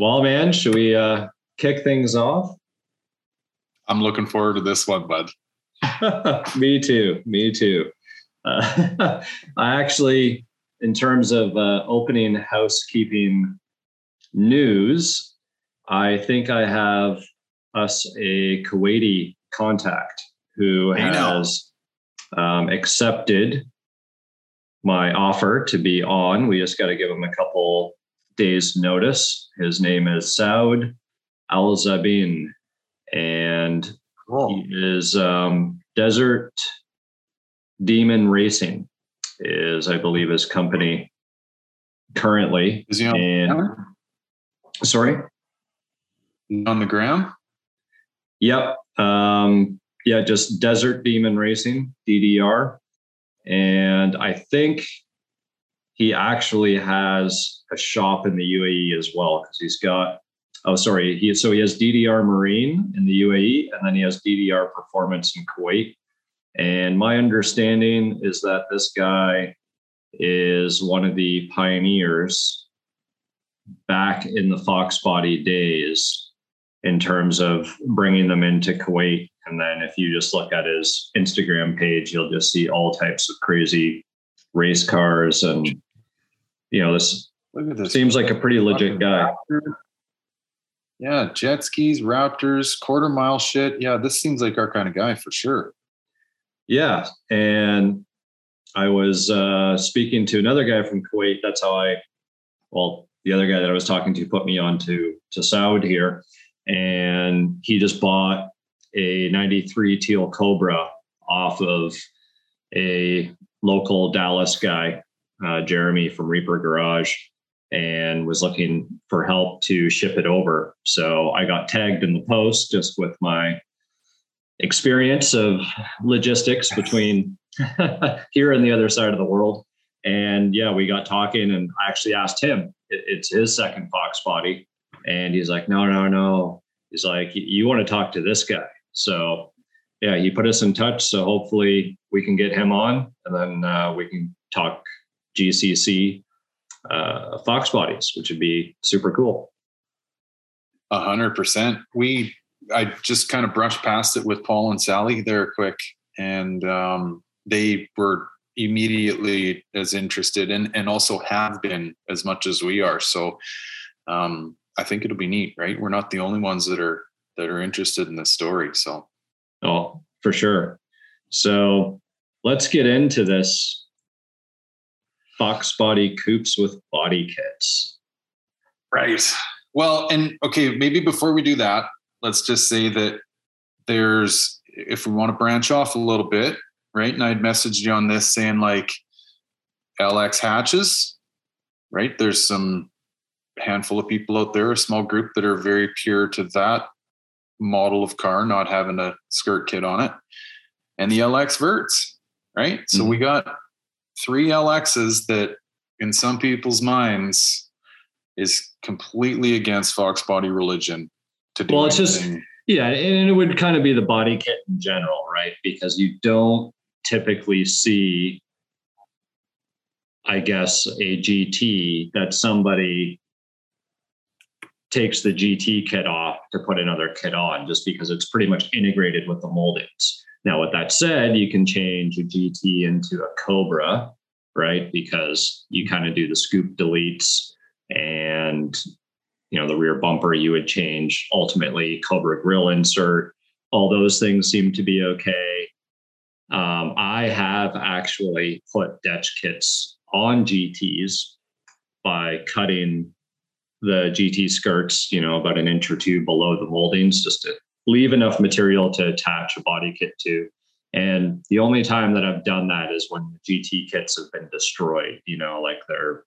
Well, man, should we uh, kick things off? I'm looking forward to this one, bud. me too. Me too. Uh, I actually, in terms of uh, opening housekeeping news, I think I have us a Kuwaiti contact who has um, accepted my offer to be on. We just got to give him a couple days' notice. His name is Saud Al Zabin, and cool. he is um, Desert Demon Racing, is I believe his company currently. Is he on? And, sorry, on the ground. Yep. Um, yeah, just Desert Demon Racing, DDR. And I think he actually has a shop in the UAE as well because he's got oh sorry he so he has DDR Marine in the UAE and then he has DDR Performance in Kuwait. And my understanding is that this guy is one of the pioneers back in the Fox body days in terms of bringing them into Kuwait and then if you just look at his Instagram page, you'll just see all types of crazy race cars and you know this, this. seems like a pretty legit guy. Yeah, jet skis, Raptors, quarter mile shit. Yeah, this seems like our kind of guy for sure. Yeah, and I was uh, speaking to another guy from Kuwait. That's how I, well, the other guy that I was talking to put me on to to Saud here, and he just bought a 93 teal cobra off of a local dallas guy uh, jeremy from reaper garage and was looking for help to ship it over. So i got tagged in the post just with my experience of logistics between here and the other side of the world. And yeah we got talking and i actually asked him it's his second fox body. And he's like no no no. He's like you want to talk to this guy? So yeah, he put us in touch. So hopefully we can get him on, and then uh, we can talk GCC uh, Fox bodies, which would be super cool. A hundred percent. We I just kind of brushed past it with Paul and Sally there quick, and um, they were immediately as interested and and also have been as much as we are. So um, I think it'll be neat, right? We're not the only ones that are that are interested in this story. So, oh, for sure. So let's get into this Fox body coupes with body kits. Right. Well, and okay, maybe before we do that, let's just say that there's, if we want to branch off a little bit, right? And I'd messaged you on this saying like LX hatches, right? There's some handful of people out there, a small group that are very pure to that model of car not having a skirt kit on it, and the LX verts, right? Mm-hmm. So we got three LXs that, in some people's minds, is completely against Fox body religion. To do well, it's just yeah, and it would kind of be the body kit in general, right? Because you don't typically see, I guess, a GT that somebody takes the GT kit off to put another kit on just because it's pretty much integrated with the moldings. Now, with that said, you can change a GT into a Cobra, right? Because you kind of do the scoop deletes and you know the rear bumper you would change ultimately Cobra grill insert. All those things seem to be okay. Um, I have actually put Dech kits on GTs by cutting the GT skirts, you know, about an inch or two below the moldings, just to leave enough material to attach a body kit to. And the only time that I've done that is when the GT kits have been destroyed, you know, like they're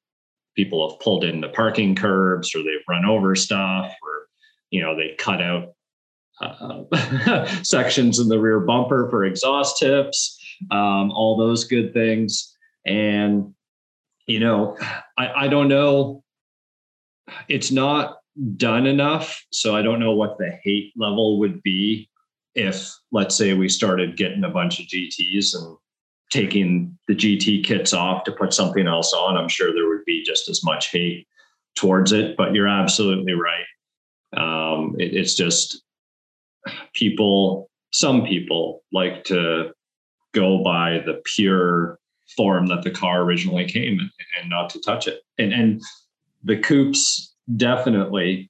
people have pulled in the parking curbs or they've run over stuff or, you know, they cut out uh, sections in the rear bumper for exhaust tips, um, all those good things. And, you know, I, I don't know it's not done enough. So I don't know what the hate level would be if, let's say, we started getting a bunch of GTs and taking the GT kits off to put something else on. I'm sure there would be just as much hate. towards it, but you're absolutely right. Um, it, it's just people, some people like to go by the pure form that the car originally came in and not to touch it. And and the coupes definitely,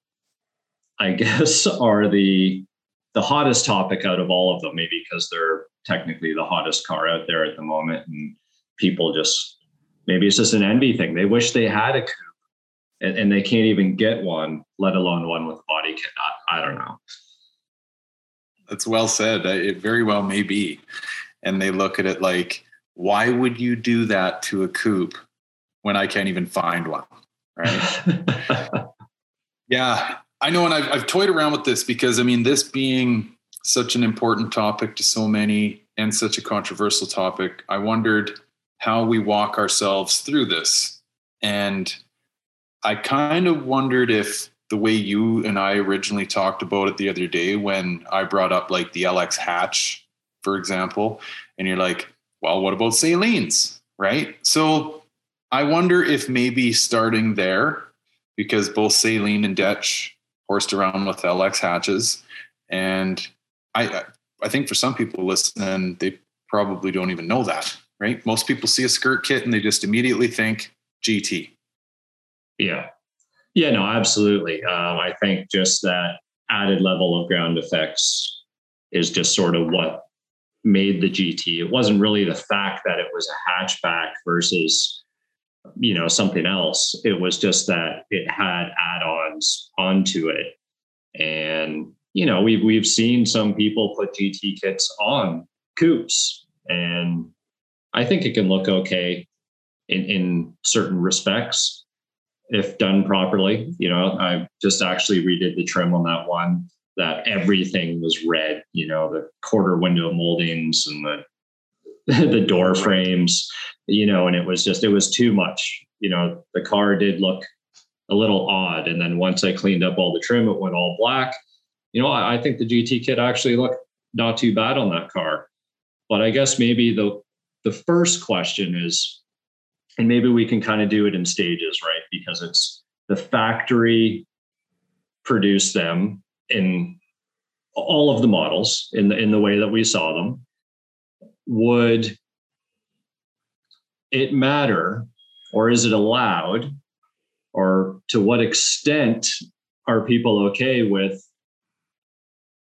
I guess, are the the hottest topic out of all of them, maybe because they're technically the hottest car out there at the moment. And people just maybe it's just an envy thing. They wish they had a coupe and, and they can't even get one, let alone one with a body kit. I, I don't know. That's well said. It very well may be. And they look at it like, why would you do that to a coupe when I can't even find one? Right. Yeah. I know. And I've, I've toyed around with this because, I mean, this being such an important topic to so many and such a controversial topic, I wondered how we walk ourselves through this. And I kind of wondered if the way you and I originally talked about it the other day when I brought up like the LX hatch, for example, and you're like, well, what about Saleens? Right. So I wonder if maybe starting there, because both Saleen and Dech horsed around with LX hatches. And I I think for some people listening, they probably don't even know that, right? Most people see a skirt kit and they just immediately think GT. Yeah. Yeah, no, absolutely. Um, I think just that added level of ground effects is just sort of what made the GT. It wasn't really the fact that it was a hatchback versus, you know, something else. It was just that it had add-ons onto it. And, you know, we've we've seen some people put GT kits on coupes. And I think it can look okay in, in certain respects if done properly. You know, I just actually redid the trim on that one that everything was red, you know, the quarter window moldings and the the door frames, you know, and it was just it was too much. You know, the car did look a little odd. And then once I cleaned up all the trim, it went all black. You know, I, I think the GT kit actually looked not too bad on that car. But I guess maybe the the first question is and maybe we can kind of do it in stages right because it's the factory produced them in all of the models in the in the way that we saw them would it matter or is it allowed or to what extent are people okay with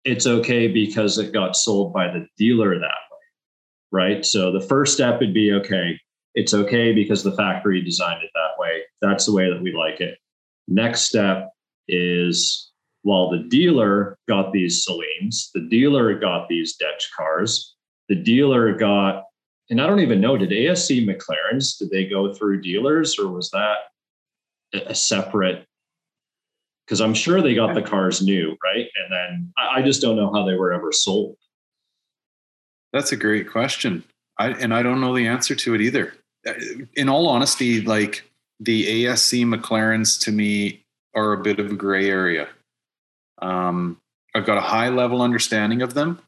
it's okay because it got sold by the dealer that way right so the first step would be okay it's okay because the factory designed it that way. That's the way that we like it. Next step is while the dealer got these Saleens, the dealer got these Dech cars, the dealer got, and I don't even know, did ASC McLarens, did they go through dealers or was that a separate? Because I'm sure they got the cars new, right? And then I, I just don't know how they were ever sold. That's a great question. I, and I don't know the answer to it either in all honesty, like the ASC McLarens to me are a bit of a gray area. Um, I've got a high level understanding of them,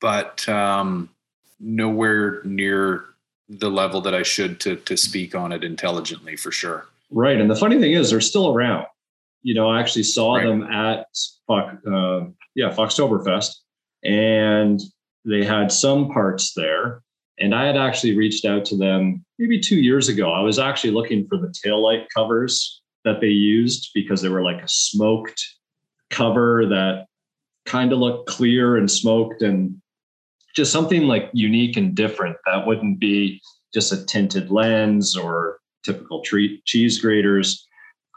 but um, nowhere near the level that I should to to speak on it intelligently for sure. Right, and the funny thing is, they're still around. You know, I actually saw right. them at uh, yeah Foxtoberfest, and they had some parts there. And I had actually reached out to them maybe two years ago. I was actually looking for the taillight covers that they used because they were like a smoked cover that kind of looked clear and smoked and just something like unique and different that wouldn't be just a tinted lens or typical cheese graters.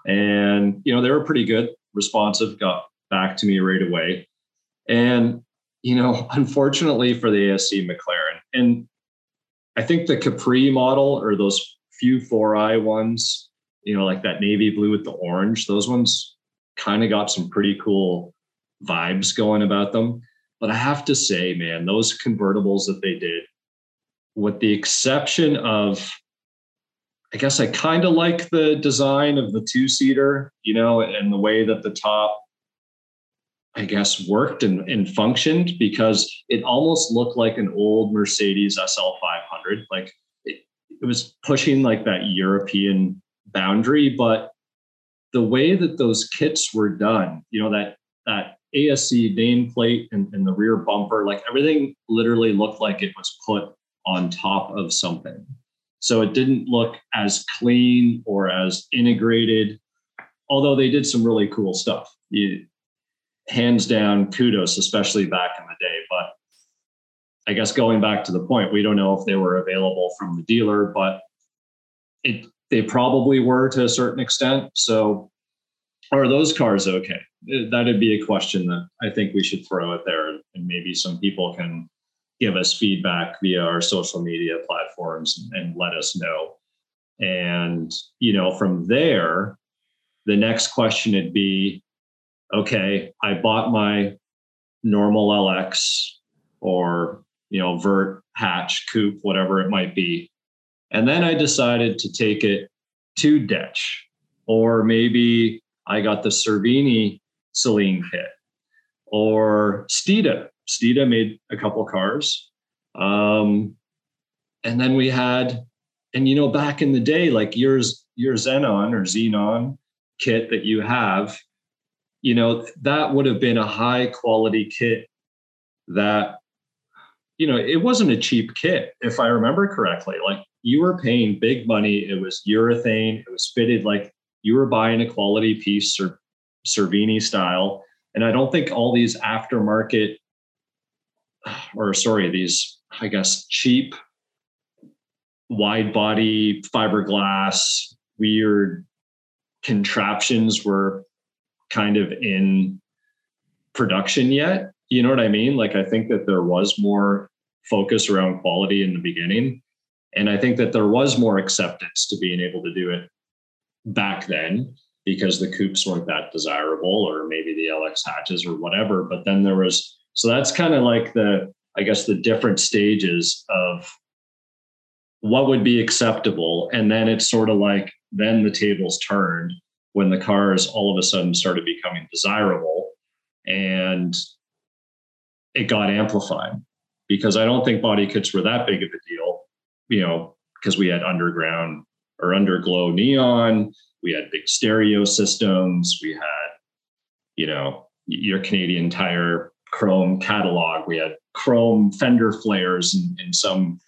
And, you know, they were pretty good, responsive, got back to me right away. And, you know, unfortunately for the ASC McLaren, and I think the Capri model or those few four eye ones, you know, like that navy blue with the orange, those ones kind of got some pretty cool vibes going about them. But I have to say, man, those convertibles that they did, with the exception of, I guess I kind of like the design of the two seater, you know, and the way that the top I guess, worked and, and functioned because it almost looked like an old Mercedes SL 500. Like it, it was pushing like that European boundary, but the way that those kits were done, you know, that that ASC nameplate and, and the rear bumper, like everything literally looked like it was put on top of something. So it didn't look as clean or as integrated, although they did some really cool stuff. You, hands down, kudos, especially back in the day. But I guess going back to the point, we don't know if they were available from the dealer, but it they probably were to a certain extent. So are those cars okay? That'd be a question that I think we should throw out there, and maybe some people can give us feedback via our social media platforms and let us know. And you know, from there, the next question would be, okay, I bought my normal LX or you know vert hatch coupe whatever it might be and then i decided to take it to Dech or maybe I got the Cervini Saleen kit or Steeda. Steeda made a couple cars. Um, and then we had, and you know, back in the day, like yours, your Xenon or Xenon kit that you have, you know, that would have been a high quality kit that, you know, it wasn't a cheap kit, if I remember correctly. Like you were paying big money. It was urethane. It was fitted like you were buying a quality piece or Cervini style. And I don't think all these aftermarket, or sorry, these, I guess, cheap, wide body fiberglass, weird contraptions were kind of in production yet. You know what I mean? Like, I think that there was more focus around quality in the beginning. And I think that there was more acceptance to being able to do it back then because the coupes weren't that desirable or maybe the LX hatches or whatever. But then there was, so that's kind of like the, I guess, the different stages of what would be acceptable. And then it's sort of like, then the tables turned when the cars all of a sudden started becoming desirable and it got amplified because I don't think body kits were that big of a deal, you know, because we had underground or underglow neon. We had big stereo systems. We had, you know, your Canadian Tire chrome catalog. We had chrome fender flares and, and some.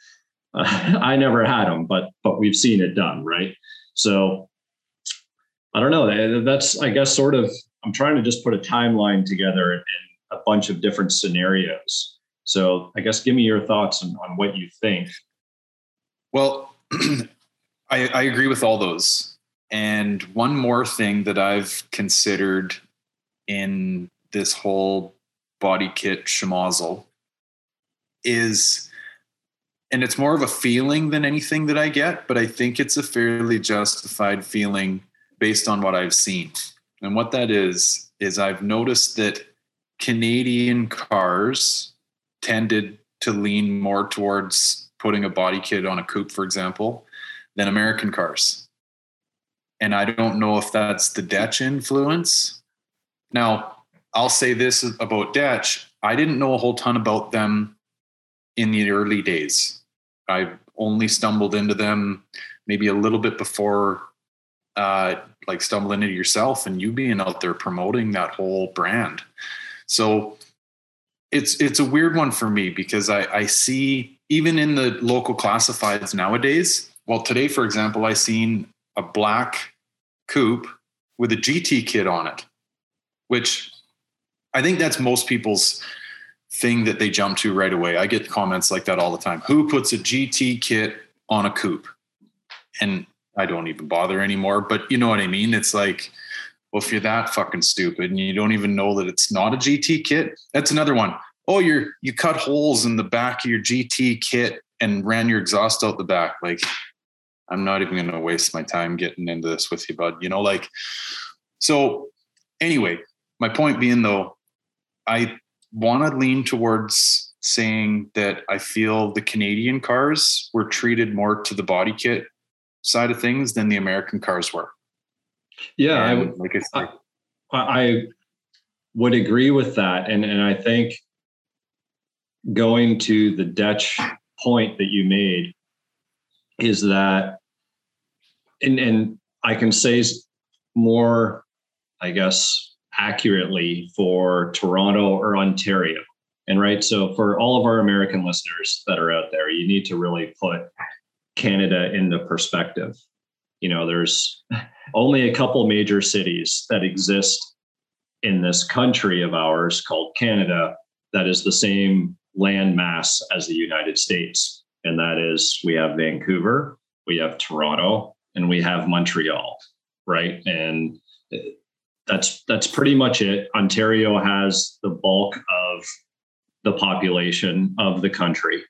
Uh, I never had them, but but we've seen it done, right? So I don't know. That's I guess sort of. I'm trying to just put a timeline together in a bunch of different scenarios. So I guess give me your thoughts on, on what you think. Well, I, I agree with all those. And one more thing that I've considered in this whole body kit schmozzle is, and it's more of a feeling than anything that I get, but I think it's a fairly justified feeling based on what I've seen. And what that is, is I've noticed that Canadian cars tended to lean more towards putting a body kit on a coupe, for example, than American cars. And I don't know if that's the Dech influence. Now, I'll say this about Dech. I didn't know a whole ton about them in the early days. I only stumbled into them maybe a little bit before uh, like stumbling into yourself and you being out there promoting that whole brand. So it's it's a weird one for me because I, I see even in the local classifieds nowadays, well, today, for example, I seen a black coupe with a GT kit on it, which I think that's most people's thing that they jump to right away. I get comments like that all the time. Who puts a GT kit on a coupe? And I don't even bother anymore, but you know what I mean? It's like, well, if you're that fucking stupid and you don't even know that it's not a GT kit, that's another one. Oh, you're you cut holes in the back of your GT kit and ran your exhaust out the back. Like, I'm not even going to waste my time getting into this with you, bud. You know, like, so anyway, my point being though, I want to lean towards saying that I feel the Canadian cars were treated more to the body kit side of things than the American cars were. Yeah, and I would, like I, said, I, I would agree with that, and and I think going to the Dech point that you made is that, and, and I can say more, I guess, accurately for Toronto or Ontario. And right, so for all of our American listeners that are out there, you need to really put Canada into perspective. You know, there's only a couple major cities that exist in this country of ours called Canada that is the same land mass as the United States. And that is we have Vancouver, we have Toronto, and we have Montreal, right? And that's that's pretty much it. Ontario has the bulk of the population of the country,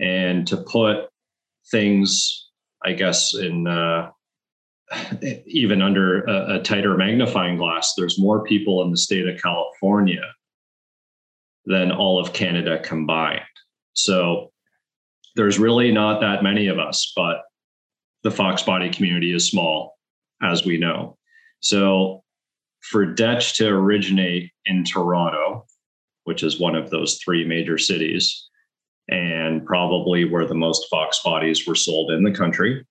and to put things, I guess, in uh, even under a, a tighter magnifying glass, there's more people in the state of California than all of Canada combined. So there's really not that many of us, but the fox body community is small, as we know. So for Dech to originate in Toronto, which is one of those three major cities, and probably where the most fox bodies were sold in the country.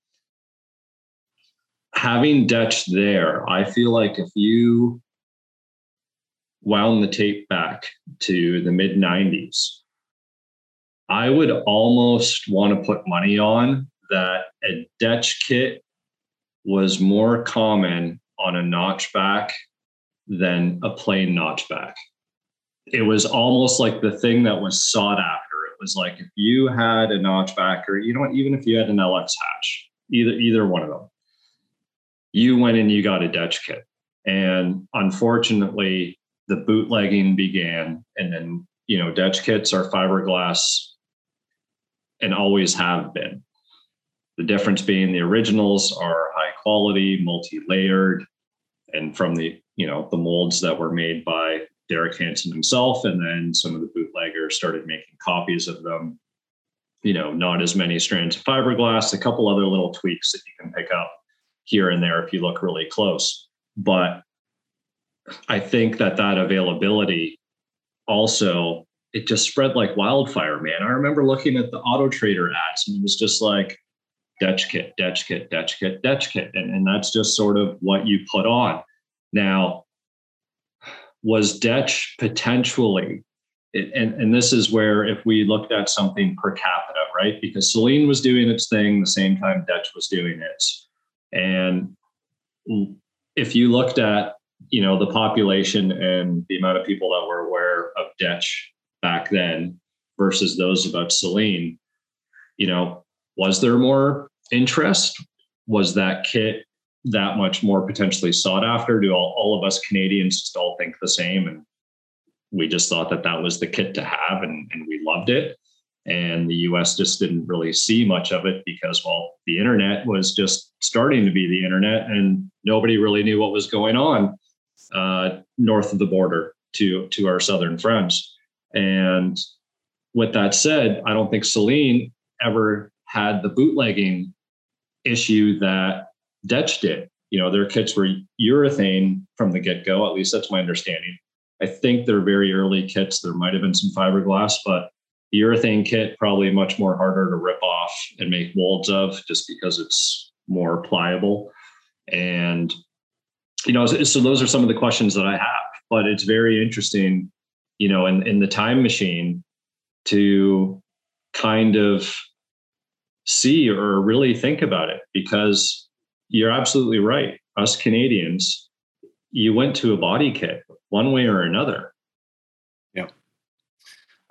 Having Dech there, I feel like if you wound the tape back to the mid 90s, I would almost want to put money on that a Dech kit was more common on a notchback than a plain notchback. It was almost like the thing that was sought after. It was like if you had a notchback, or you know what, even if you had an LX hatch, either either one of them, you went and you got a Dech kit. And unfortunately, the bootlegging began, and then you know, Dech kits are fiberglass and always have been. The difference being the originals are high quality, multi-layered, and from the you know the molds that were made by Derek Hansen himself, and then some of the bootleggers started making copies of them. You know, not as many strands of fiberglass, a couple other little tweaks that you can pick up here and there if you look really close. But I think that that availability also it just spread like wildfire, man. I remember looking at the Auto Trader ads, and it was just like Dech kit, Dech kit, Dech kit, Dech kit, and, and that's just sort of what you put on. Now, was Dech potentially, and, and this is where if we looked at something per capita, right? Because Saleen was doing its thing the same time Dech was doing it. And if you looked at, you know, the population and the amount of people that were aware of Dech back then versus those about Saleen, you know, was there more interest? Was that kit that much more potentially sought after? Do all, all of us Canadians just all think the same? And we just thought that that was the kit to have and, and we loved it. And the US just didn't really see much of it because, well, the internet was just starting to be the internet and nobody really knew what was going on uh, north of the border to, to our southern friends. And with that said, I don't think Saleen ever had the bootlegging issue that Dech did. You know, their kits were urethane from the get go. At least that's my understanding. I think they're very early kits. There might have been some fiberglass, but the urethane kit probably much more harder to rip off and make molds of just because it's more pliable. And you know, so those are some of the questions that I have. But it's very interesting, you know, in, in the time machine to kind of see or really think about it because you're absolutely right. Us Canadians, you went to a body kit one way or another. Yeah.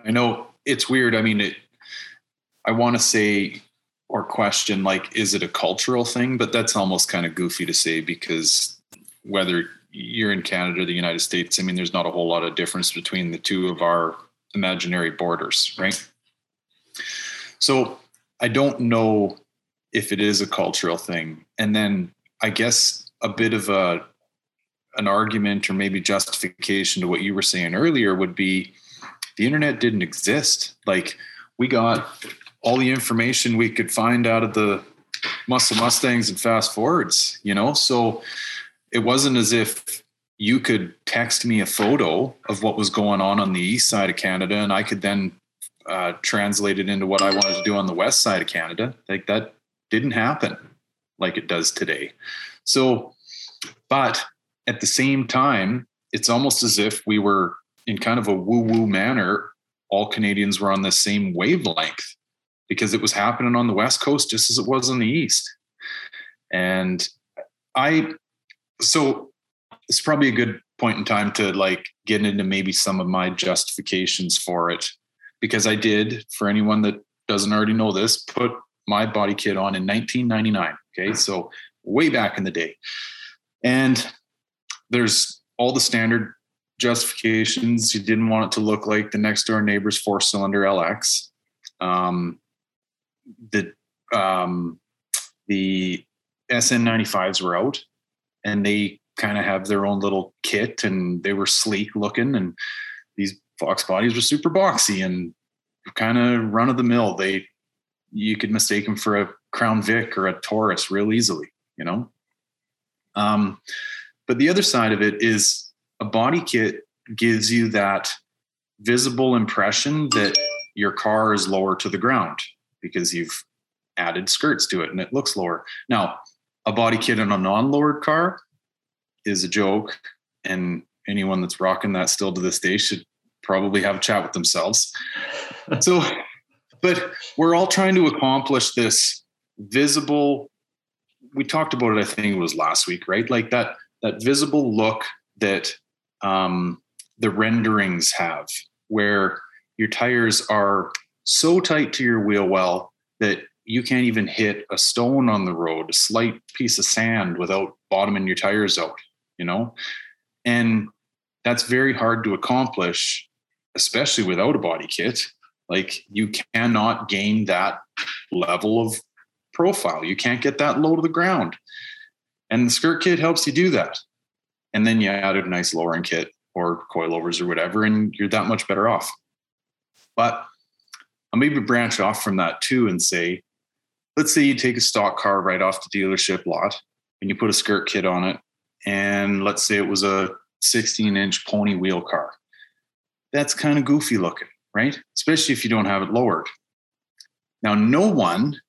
I know it's weird. I mean, it, I want to say or question, like, is it a cultural thing? But that's almost kind of goofy to say because whether you're in Canada the United States, I mean, there's not a whole lot of difference between the two of our imaginary borders, right? So I don't know if it is a cultural thing. And then I guess a bit of a an argument or maybe justification to what you were saying earlier would be the internet didn't exist. Like we got all the information we could find out of the muscle mustangs and Fast Fords, you know? So it wasn't as if you could text me a photo of what was going on on the east side of Canada and I could then uh, it into what I wanted to do on the west side of Canada. Like that didn't happen like it does today. So but at the same time, it's almost as if we were in kind of a woo woo manner. All Canadians were on the same wavelength because it was happening on the West Coast just as it was on the East. And I, so it's probably a good point in time to like get into maybe some of my justifications for it because I did, for anyone that doesn't already know this, put my body kit on in 1999. Okay. So way back in the day. And there's all the standard justifications. You didn't want it to look like the next door neighbor's four cylinder LX. Um, the um, the SN95s were out and they kind of have their own little kit and they were sleek looking and these Fox bodies were super boxy and kind of run of the mill. They you could mistake them for a Crown Vic or a Taurus real easily, you know. Um, but the other side of it is a body kit gives you that visible impression that your car is lower to the ground because you've added skirts to it and it looks lower. Now, a body kit in a non-lowered car is a joke, and anyone that's rocking that still to this day should probably have a chat with themselves. so, but we're all trying to accomplish this visible. We talked about it. I think it was last week, right? Like that that visible look that um, the renderings have, where your tires are so tight to your wheel well that you can't even hit a stone on the road, a slight piece of sand without bottoming your tires out, you know? And that's very hard to accomplish, especially without a body kit. Like you cannot gain that level of profile. You can't get that low to the ground. And the skirt kit helps you do that. And then you add a nice lowering kit or coilovers or whatever, and you're that much better off. But I'll maybe branch off from that too and say, let's say you take a stock car right off the dealership lot and you put a skirt kit on it. And let's say it was a 16 inch pony wheel car. That's kind of goofy looking, right? Especially if you don't have it lowered. Now, no one,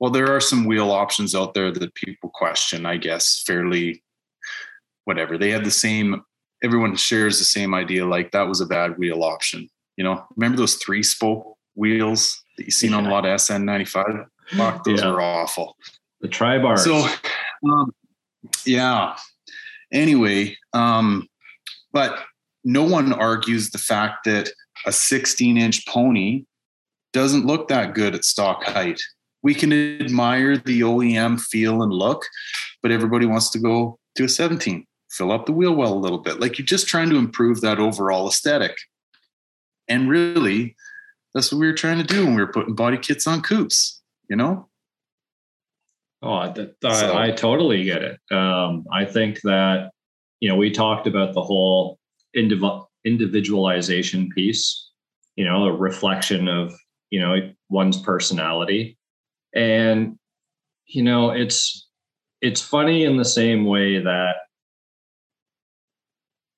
well, there are some wheel options out there that people question, I guess, fairly whatever. They have the same, everyone shares the same idea, like that was a bad wheel option. You know, remember those three spoke wheels that you seen yeah. on a lot of SN95? Fuck, those yeah. are awful. The tri bars. So, um, yeah. Anyway, um, but no one argues the fact that a 16 inch pony doesn't look that good at stock height. We can admire the OEM feel and look, but everybody wants to go to a 17, fill up the wheel well a little bit. Like you're just trying to improve that overall aesthetic. And really, that's what we were trying to do when we were putting body kits on coupes, you know? Oh, I, so. I totally get it. Um, I think that, you know, we talked about the whole indiv- individualization piece, you know, a reflection of, you know, one's personality. And, you know, it's, it's funny in the same way that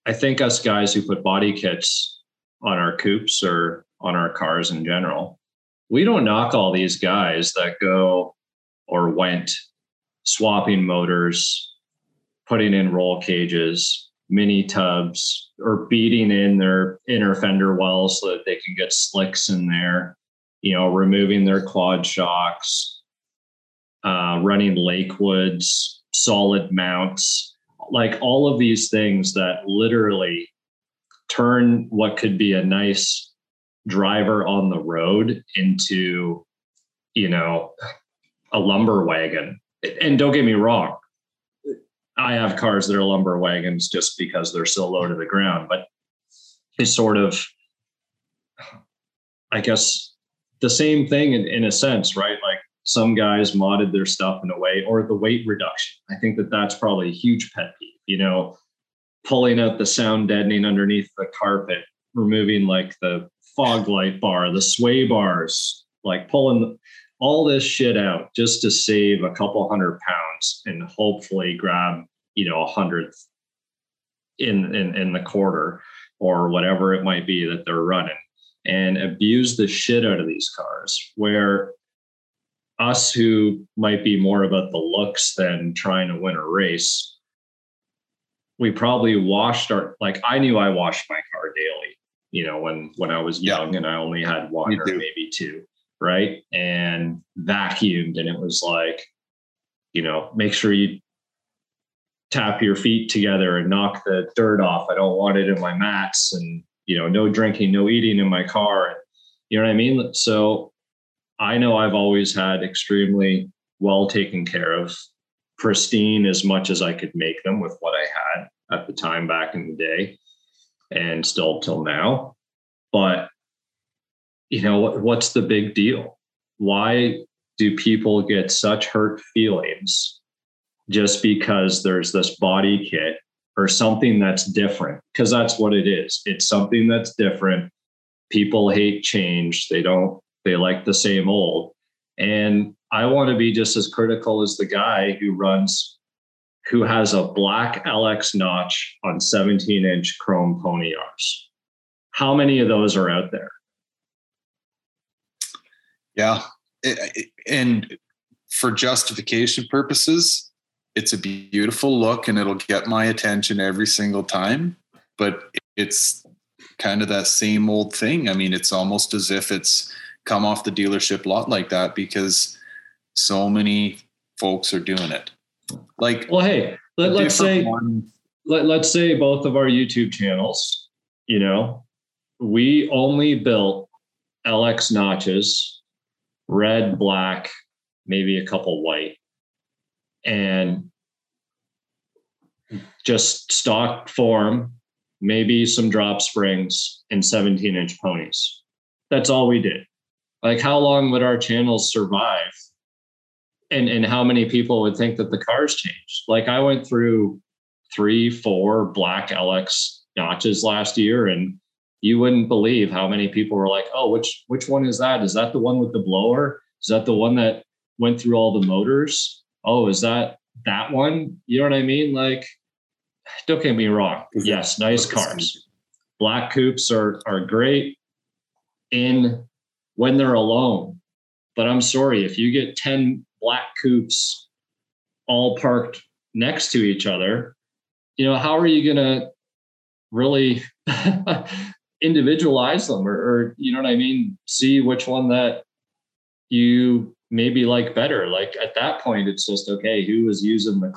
I think us guys who put body kits on our coupes or on our cars in general. We don't knock all these guys that go or went swapping motors, putting in roll cages, mini tubs, or beating in their inner fender wells so that they can get slicks in there, you know, removing their quad shocks, uh, running Lakewoods, solid mounts, like all of these things that literally turn what could be a nice driver on the road into, you know, a lumber wagon. And don't get me wrong, I have cars that are lumber wagons just because they're so low to the ground, but it's sort of, I guess, the same thing in, in a sense, right? Like some guys modded their stuff in a way, or the weight reduction. I think that that's probably a huge pet peeve. You know, pulling out the sound deadening underneath the carpet, removing like the fog light bar, the sway bars, like pulling all this shit out just to save a couple hundred pounds and hopefully grab, you know, a hundredth in, in, in the quarter or whatever it might be that they're running and abuse the shit out of these cars where us who might be more about the looks than trying to win a race we probably washed our like I knew I washed my car daily, you know, when when I was young yeah. and I only had one or maybe two, right? And vacuumed and it was like, you know, make sure you tap your feet together and knock the dirt off. I don't want it in my mats and you know, no drinking, no eating in my car. And, You know what I mean? So I know I've always had extremely well taken care of, pristine as much as I could make them with what I had at the time back in the day and still till now. But, you know, what, what's the big deal? Why do people get such hurt feelings just because there's this body kit or something that's different? Because that's what it is. It's something that's different. People hate change. They don't, they like the same old. And I want to be just as critical as the guy who runs who has a black LX notch on 17 inch chrome pony Rs. How many of those are out there? Yeah. And for justification purposes, it's a beautiful look and it'll get my attention every single time. But it's kind of that same old thing. I mean, it's almost as if it's come off the dealership lot like that because so many folks are doing it. Like, well, hey, let, us say one. let, let's say both of our YouTube channels, you know, we only built LX notches, red, black, maybe a couple white, and just stock form, maybe some drop springs and 17 inch ponies. That's all we did. Like, how long would our channels survive and and how many people would think that the cars changed. Like I went through three, four black LX notches last year, and you wouldn't believe how many people were like, "Oh, which which one is that? Is that the one with the blower? Is that the one that went through all the motors? Oh, is that that one? You know what I mean? Like, don't get me wrong. Yes, nice cars. Black coupes are are great in when they're alone. But I'm sorry, if you get 10 black coupes all parked next to each other, you know, how are you going to really individualize them or, or, you know what I mean? See which one that you maybe like better. Like at that point, it's just, okay, who is using the,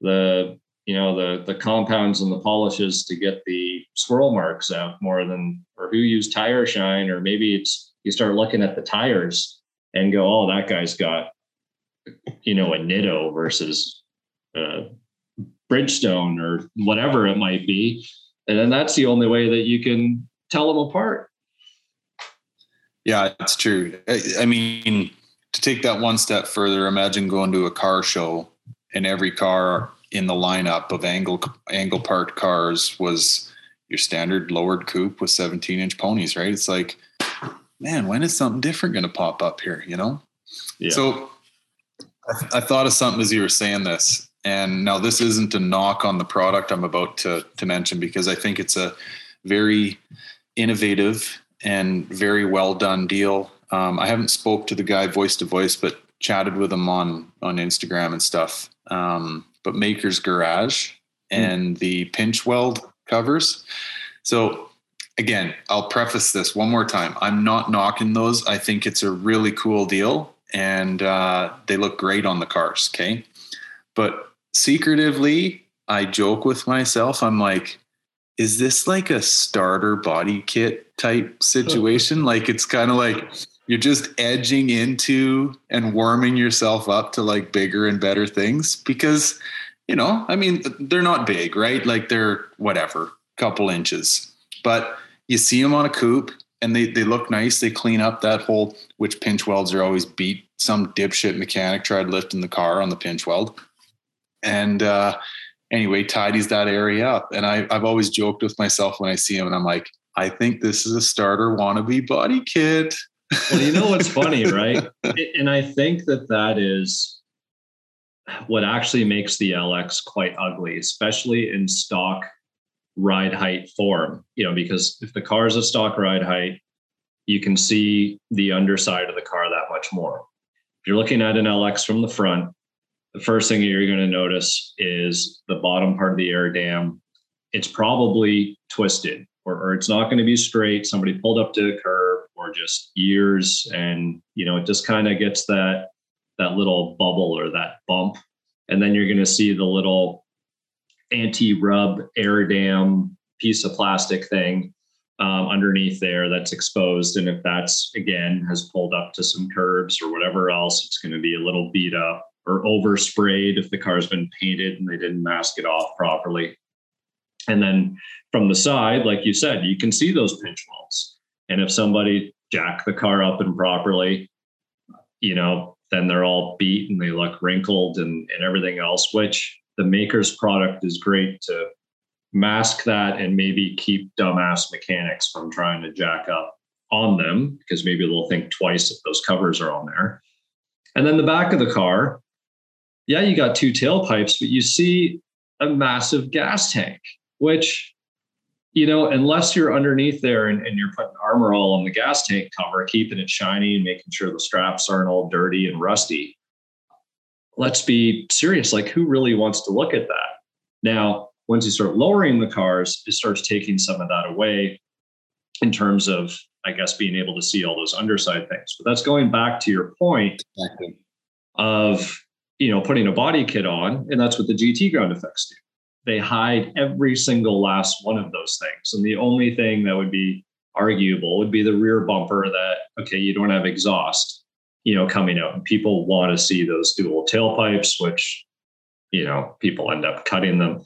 the, you know, the, the compounds and the polishes to get the swirl marks out more than, or who used tire shine, or maybe it's, you start looking at the tires and go, oh, that guy's got you know, a Nitto versus uh, Bridgestone or whatever it might be. And then that's the only way that you can tell them apart. Yeah, it's true. I, I mean, to take that one step further, imagine going to a car show and every car in the lineup of angle angle parked cars was your standard lowered coupe with 17 inch ponies, right? It's like, man, when is something different going to pop up here? You know? Yeah. So I, I thought of something as you were saying this, and now this isn't a knock on the product I'm about to to mention because I think it's a very innovative and very well done deal. Um, I haven't spoke to the guy voice to voice, but chatted with him on on Instagram and stuff. Um, but Maker's Garage hmm. and mm. the pinch weld covers. So again, I'll preface this one more time. I'm not knocking those. I think it's a really cool deal and uh, they look great on the cars. Okay. But secretively, I joke with myself. I'm like, is this like a starter body kit type situation? like it's kind of like you're just edging into and warming yourself up to like bigger and better things because, you know, I mean, they're not big, right? Like they're whatever, couple inches, but you see them on a coupe and they they look nice. They clean up that whole which pinch welds are always beat. Some dipshit mechanic tried lifting the car on the pinch weld, and uh, anyway, tidies that area up. And I I've always joked with myself when I see him, and I'm like, I think this is a starter wannabe body kit. well, you know what's funny, right? And I think that that is what actually makes the LX quite ugly, especially in stock ride height form, you know, because if the car is a stock ride height, you can see the underside of the car that much more. If you're looking at an LX from the front, the first thing you're going to notice is the bottom part of the air dam. It's probably twisted or, or it's not going to be straight. Somebody pulled up to a curb or just years. And, you know, it just kind of gets that, that little bubble or that bump. And then you're going to see the little anti-rub air dam piece of plastic thing um, underneath there that's exposed. And if that's again has pulled up to some curbs or whatever else, it's going to be a little beat up or oversprayed if the car's been painted and they didn't mask it off properly. And then from the side, like you said, you can see those pinch welds. And if somebody jacked the car up improperly, you know, then they're all beat and they look wrinkled and, and everything else, which the maker's product is great to mask that and maybe keep dumbass mechanics from trying to jack up on them because maybe they'll think twice if those covers are on there. And then the back of the car, yeah, you got two tailpipes, but you see a massive gas tank, which, you know, unless you're underneath there and, and you're putting Armor All on the gas tank cover, keeping it shiny and making sure the straps aren't all dirty and rusty. Let's be serious. Like, who really wants to look at that? Now, once you start lowering the cars, it starts taking some of that away in terms of, I guess, being able to see all those underside things. But that's going back to your point exactly. of, you know, putting a body kit on, and that's what the GT ground effects do. They hide every single last one of those things. And the only thing that would be arguable would be the rear bumper that, okay, you don't have exhaust, you know, coming out. And people want to see those dual tailpipes, which, you know, people end up cutting them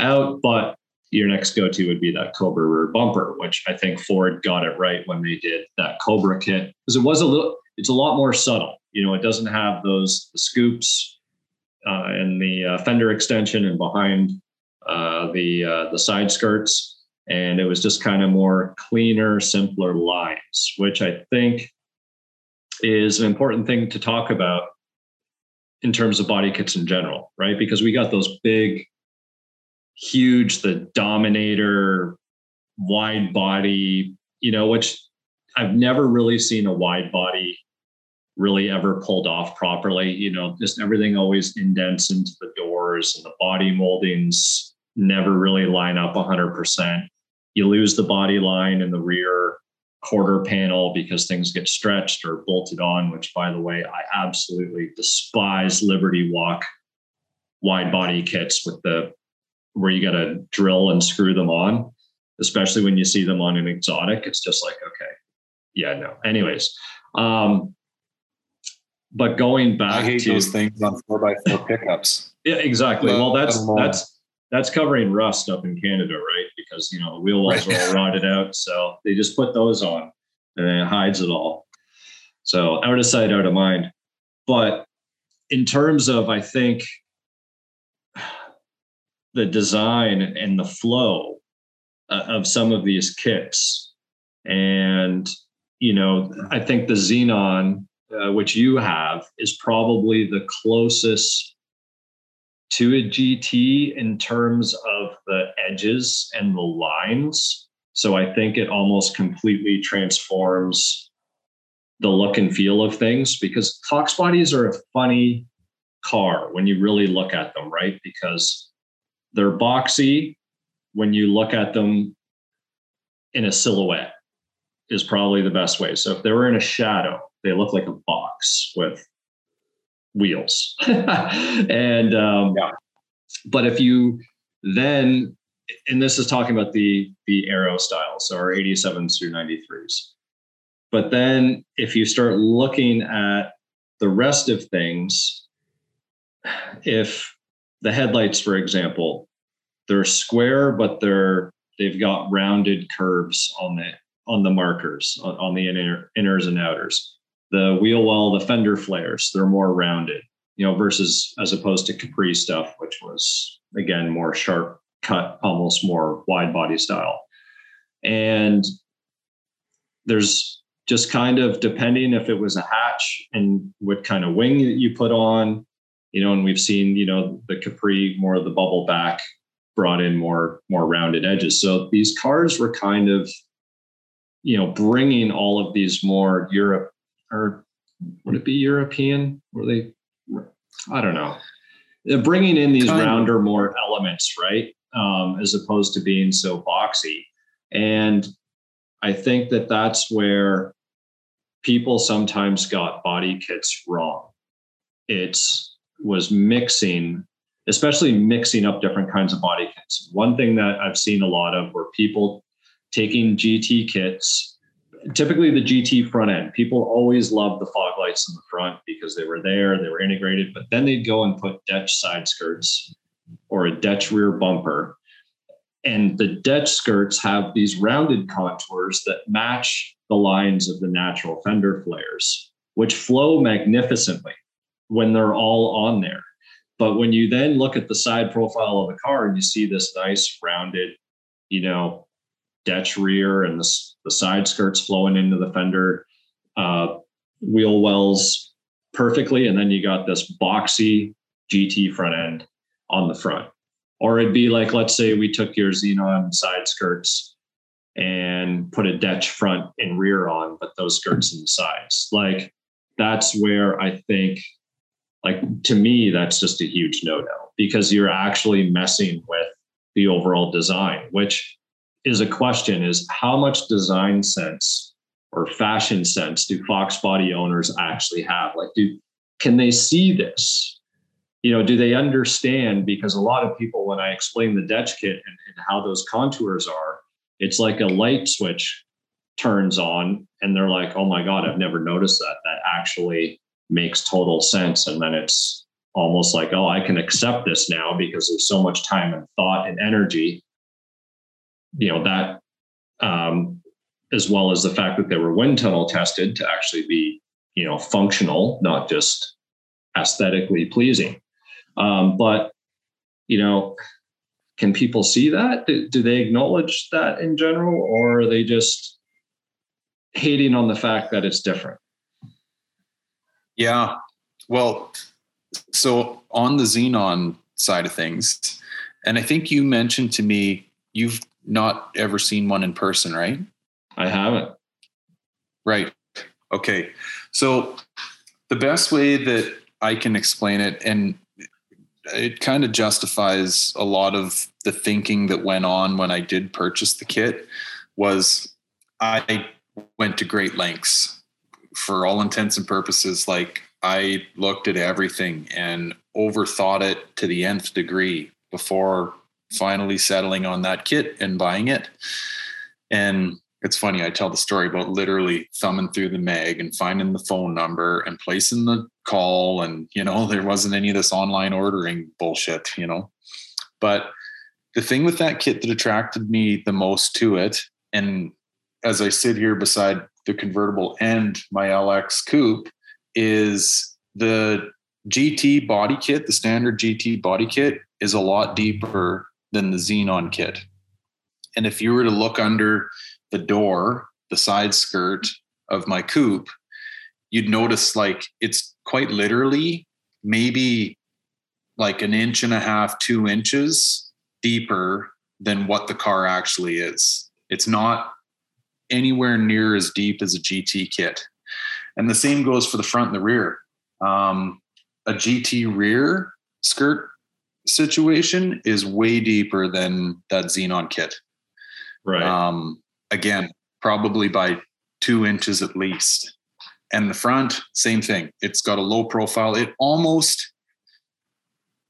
out, but your next go-to would be that Cobra rear bumper, which I think Ford got it right when they did that Cobra kit because it was a little, it's a lot more subtle. You know, it doesn't have those scoops uh, and the uh, fender extension and behind uh, the uh, the side skirts, and it was just kind of more cleaner, simpler lines, which I think is an important thing to talk about in terms of body kits in general, right? Because we got those big huge, the Dominator, wide body, you know, which I've never really seen a wide body really ever pulled off properly. You know, just everything always indents into the doors and the body moldings never really line up 100%. You lose the body line in the rear quarter panel because things get stretched or bolted on, which, by the way, I absolutely despise Liberty Walk wide body kits with the where you got to drill and screw them on, especially when you see them on an exotic. It's just like, okay, yeah, no. Anyways, um, but going back, I hate to, those things on four by four pickups. Yeah, exactly. well, that's that's that's covering rust up in Canada, right? Because you know the wheel wells right. are all rotted out, so they just put those on, and it hides it all. So out of sight, out of mind. But in terms of, I think the design and the flow uh, of some of these kits. And, you know, I think the Xenon, uh, which you have, is probably the closest to a GT in terms of the edges and the lines. So I think it almost completely transforms the look and feel of things because Fox bodies are a funny car when you really look at them, right? Because they're boxy when you look at them in a silhouette is probably the best way. So if they were in a shadow, they look like a box with wheels. and um, yeah. but if you then and this is talking about the the arrow style, so our 87s through 93s. But then if you start looking at the rest of things, if the headlights, for example, they're square, but they're they've got rounded curves on the on the markers on, on the inner, inners and outers. The wheel well, the fender flares, they're more rounded, you know, versus as opposed to Capri stuff, which was again more sharp cut, almost more wide body style. And there's just kind of depending if it was a hatch and what kind of wing that you put on, you know, and we've seen, you know, the Capri more of the bubble back brought in more more rounded edges. So these cars were kind of, you know, bringing all of these more Europe or would it be European? Were they? I don't know. They're bringing in these kind rounder, of. more elements, right? Um, as opposed to being so boxy. And I think that that's where people sometimes got body kits wrong. It was mixing, especially mixing up different kinds of body kits. One thing that I've seen a lot of were people taking GT kits, typically the GT front end. People always love the fog lights in the front because they were there, they were integrated, but then they'd go and put Dech side skirts or a Dech rear bumper. And the Dech skirts have these rounded contours that match the lines of the natural fender flares, which flow magnificently when they're all on there. But when you then look at the side profile of the car and you see this nice rounded, you know, Dech rear and the, the side skirts flowing into the fender uh, wheel wells perfectly. And then you got this boxy GT front end on the front. Or it'd be like, let's say we took your Xenon side skirts and put a Dech front and rear on, but those skirts in the sides. Like that's where I think, like to me, that's just a huge no no because you're actually messing with the overall design, which is a question is how much design sense or fashion sense do Fox body owners actually have? Like, do can they see this? You know, do they understand? Because a lot of people, when I explain the Dech kit and, and how those contours are, it's like a light switch turns on and they're like, oh my God, I've never noticed that. That actually makes total sense. And then it's almost like, oh, I can accept this now because there's so much time and thought and energy. You know that um, as well as the fact that they were wind tunnel tested to actually be you know functional not just aesthetically pleasing. Um, but you know can people see that? Do, do they acknowledge that in general or are they just hating on the fact that it's different yeah well so on the xenon side of things and i think you mentioned to me you've not ever seen one in person, right? I haven't. Right. Okay. So the best way that I can explain it, and it kind of justifies a lot of the thinking that went on when I did purchase the kit, was I went to great lengths for all intents and purposes. Like I looked at everything and overthought it to the nth degree before finally settling on that kit and buying it. And it's funny, I tell the story about literally thumbing through the mag and finding the phone number and placing the call. And, you know, there wasn't any of this online ordering bullshit, you know. But the thing with that kit that attracted me the most to it, and as I sit here beside the convertible and my LX coupe, is the GT body kit, the standard GT body kit is a lot deeper than the Xenon kit. And if you were to look under the door, the side skirt of my coupe, you'd notice like it's quite literally maybe like an inch and a half, two inches deeper than what the car actually is. It's not anywhere near as deep as a GT kit. And the same goes for the front and the rear. Um, a GT rear skirt situation is way deeper than that Xenon kit. Right. Um, again, probably by two inches at least. And the front, same thing. It's got a low profile. It almost,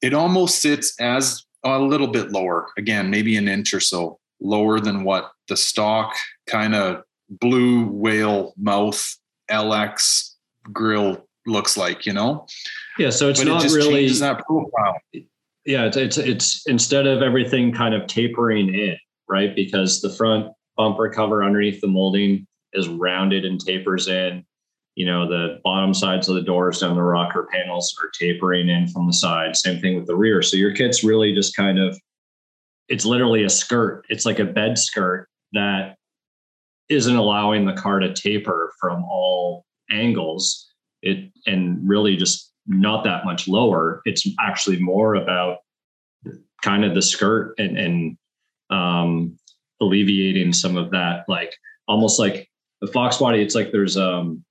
it almost sits as a little bit lower. Again, maybe an inch or so lower than what the stock kind of blue whale mouth LX grill looks like, you know? Yeah. So it's but not it really that profile yeah, it's, it's it's instead of everything kind of tapering in, right? Because the front bumper cover underneath the molding is rounded and tapers in. You know, the bottom sides of the doors down the rocker panels are tapering in from the side. Same thing with the rear. So your kit's really just kind of it's literally a skirt. It's like a bed skirt that isn't allowing the car to taper from all angles. It and really just not that much lower. It's actually more about kind of the skirt and, and um, alleviating some of that, like almost like the fox body. It's like there's um,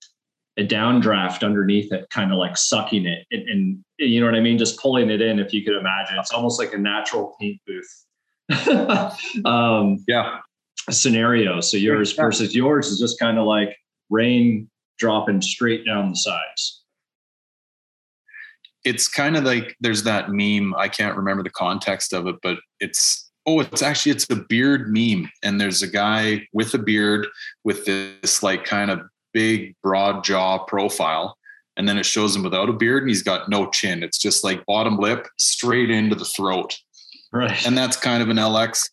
a downdraft underneath it, kind of like sucking it, and, and, you know what I mean, just pulling it in. If you could imagine, it's almost like a natural paint booth. um, yeah. Scenario. So yours yeah. versus yours is just kind of like rain dropping straight down the sides. It's kind of like there's that meme. I can't remember the context of it, but it's oh, it's actually it's a beard meme, and there's a guy with a beard with this like kind of big, broad jaw profile. And then it shows him without a beard and he's got no chin. It's just like bottom lip straight into the throat. Right. And that's kind of an LX.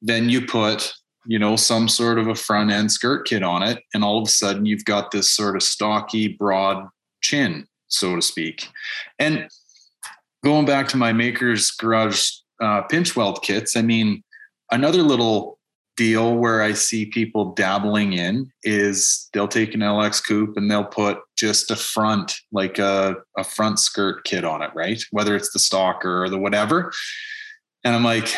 Then you put, you know, some sort of a front end skirt kit on it. And all of a sudden you've got this sort of stocky, broad chin, so to speak. And going back to my maker's garage uh, pinch weld kits, I mean, another little deal where I see people dabbling in is they'll take an LX coupe and they'll put just a front, like a, a front skirt kit on it, right? Whether it's the stalker or the whatever. And I'm like,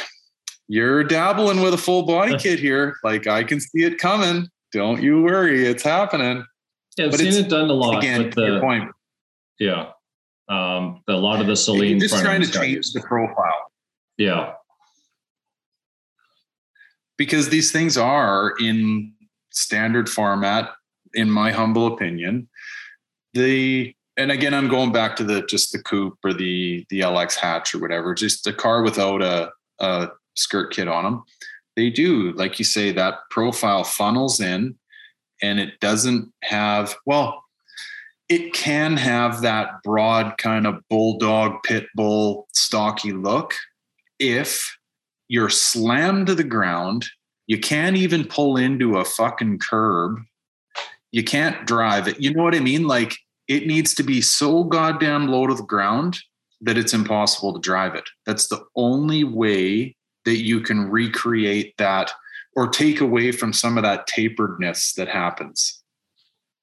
you're dabbling with a full body kit here. Like I can see it coming. Don't you worry, it's happening. Yeah, I've but seen it done a lot. Again, with the, point. Yeah. Um, a lot of the Saleen. You're just trying to change the profile. Yeah because these things are in standard format in my humble opinion. The and again i'm going back to the just the coupe or the the lx hatch or whatever just a car without a, a skirt kit on them they do like you say that profile funnels in and it doesn't have well it can have that broad kind of bulldog pit bull stocky look if you're slammed to the ground. You can't even pull into a fucking curb. You can't drive it. You know what I mean? Like it needs to be so goddamn low to the ground that it's impossible to drive it. That's the only way that you can recreate that or take away from some of that taperedness that happens.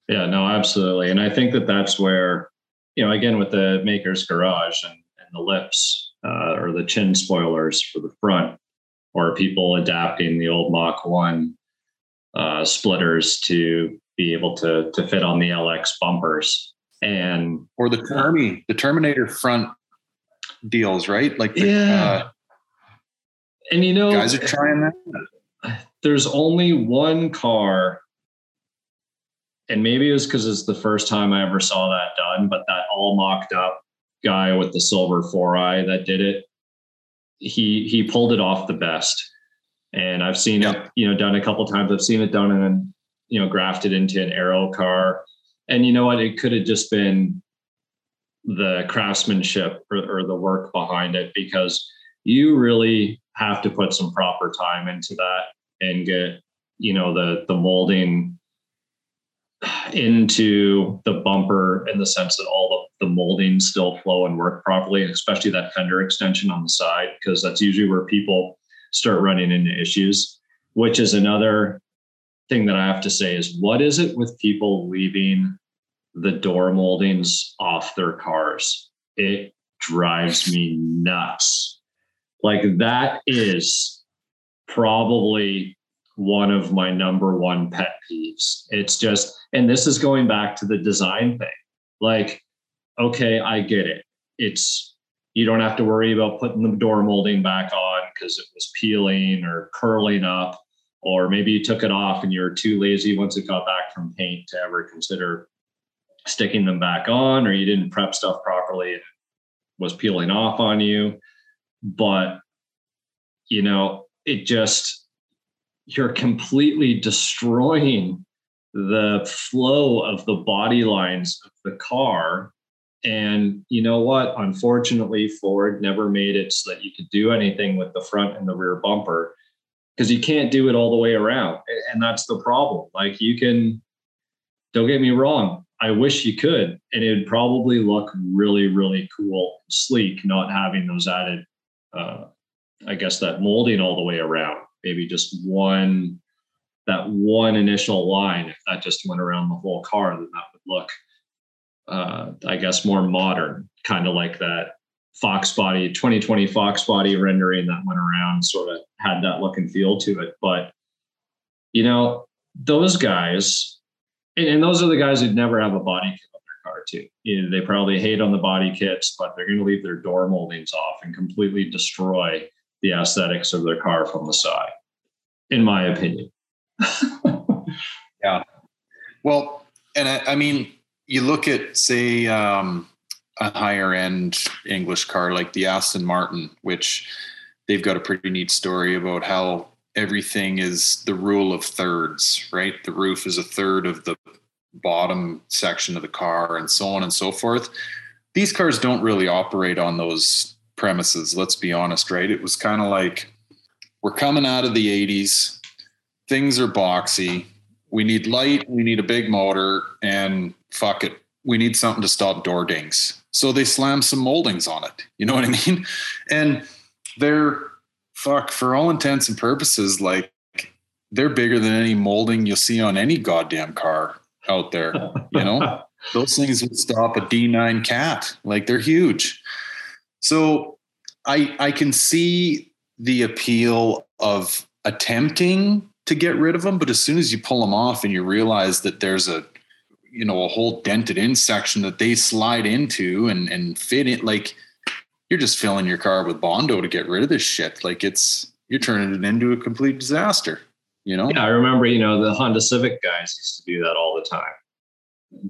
Yeah, no, absolutely. And I think that that's where, you know, again, with the maker's garage and, and the lips uh, or the chin spoilers for the front, or people adapting the old Mach 1 uh, splitters to be able to, to fit on the LX bumpers. And or the Termi, the Terminator front deals, right? Like, the, yeah. Uh, and you know, guys are trying that. There's only one car, and maybe it was because it's the first time I ever saw that done, but that all mocked up guy with the silver four eye that did it he he pulled it off the best. And I've seen yep. it, you know, done a couple times. I've seen it done and then, you know, grafted into an aero car. And you know what? It could have just been the craftsmanship or, or the work behind it because you really have to put some proper time into that and get, you know, the the molding into the bumper in the sense that all the, molding still flow and work properly, especially that fender extension on the side, because that's usually where people start running into issues, which is another thing that I have to say is what is it with people leaving the door moldings off their cars? It drives me nuts. Like that is probably one of my number one pet peeves. It's just, and this is going back to the design thing. Like, okay, I get it. It's, you don't have to worry about putting the door molding back on because it was peeling or curling up, or maybe you took it off and you were too lazy once it got back from paint to ever consider sticking them back on, or you didn't prep stuff properly and it was peeling off on you. But, you know, it just, you're completely destroying the flow of the body lines of the car. And you know what? Unfortunately, Ford never made it so that you could do anything with the front and the rear bumper because you can't do it all the way around. And that's the problem. Like you can, don't get me wrong, I wish you could. And it would probably look really, really cool, sleek, not having those added, uh, I guess, that molding all the way around maybe just one that one initial line if that just went around the whole car then that would look uh, i guess more modern kind of like that fox body 2020 fox body rendering that went around sort of had that look and feel to it but you know those guys and, and those are the guys who'd never have a body kit on their car too. You know, they probably hate on the body kits, but they're going to leave their door moldings off and completely destroy the aesthetics of their car from the side, in my opinion. yeah. Well, and I, I, mean, you look at say um, a higher end English car like the Aston Martin, which they've got a pretty neat story about how everything is the rule of thirds, right? The roof is a third of the bottom section of the car and so on and so forth. These cars don't really operate on those premises, let's be honest, right? It was kind of like we're coming out of the 80s, things are boxy. We need light, we need a big motor, and fuck it, we need something to stop door dings. So they slam some moldings on it. You know what I mean? And they're fuck for all intents and purposes, like they're bigger than any molding you'll see on any goddamn car out there. You know, those things would stop a D9 cat. Like they're huge. So I I can see the appeal of attempting to get rid of them, but as soon as you pull them off and you realize that there's a you know a whole dented in section that they slide into and and fit it like you're just filling your car with bondo to get rid of this shit. Like it's you're turning it into a complete disaster you know? Yeah i remember you know the honda civic guys used to do that all the time.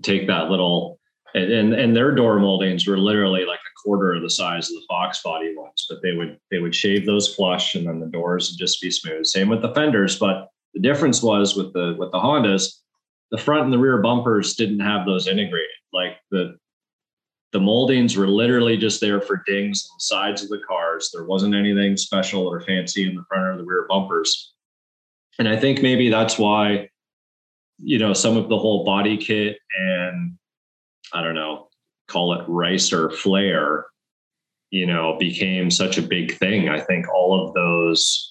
Take that little and, and and their door moldings were literally like a quarter of the size of the fox body ones but they would they would shave those flush and then the doors would just be smooth. Same with the fenders but the difference was with the with the hondas the front and the rear bumpers didn't have those integrated. Like the the moldings were literally just there for dings on the sides of the cars. There wasn't anything special or fancy in the front or the rear bumpers. And I think maybe that's why, you know, some of the whole body kit and I don't know, call it rice or flare, you know, became such a big thing. I think all of those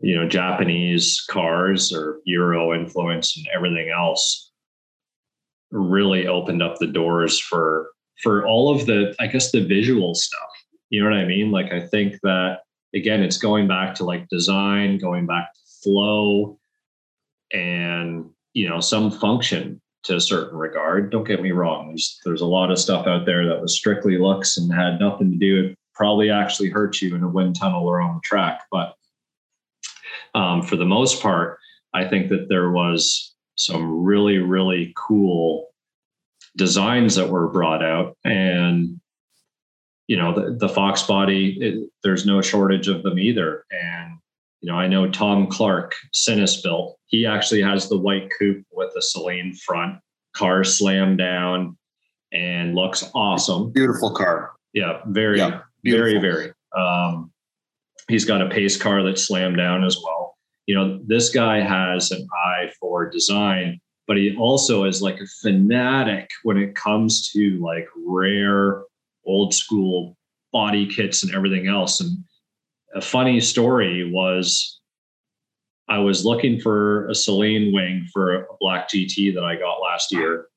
you know Japanese cars or Euro influence and everything else really opened up the doors for for all of the I guess the visual stuff. You know what I mean? Like I think that again, it's going back to like design, going back to flow, and you know some function to a certain regard. Don't get me wrong. There's there's a lot of stuff out there that was strictly looks and had nothing to do. It probably actually hurt you in a wind tunnel or on the track, but um, for the most part, I think that there was some really, really cool designs that were brought out. And, you know, the, the Fox body, it, there's no shortage of them either. And, you know, I know Tom Clark, Sinus built, he actually has the white coupe with the Saleen front, car slammed down and looks awesome. Beautiful car. Yeah, very, yeah, very, very. Um, he's got a pace car that's slammed down as well you know, this guy has an eye for design, but he also is like a fanatic when it comes to like rare old school body kits and everything else. And a funny story was I was looking for a Saleen wing for a black GT that I got last year.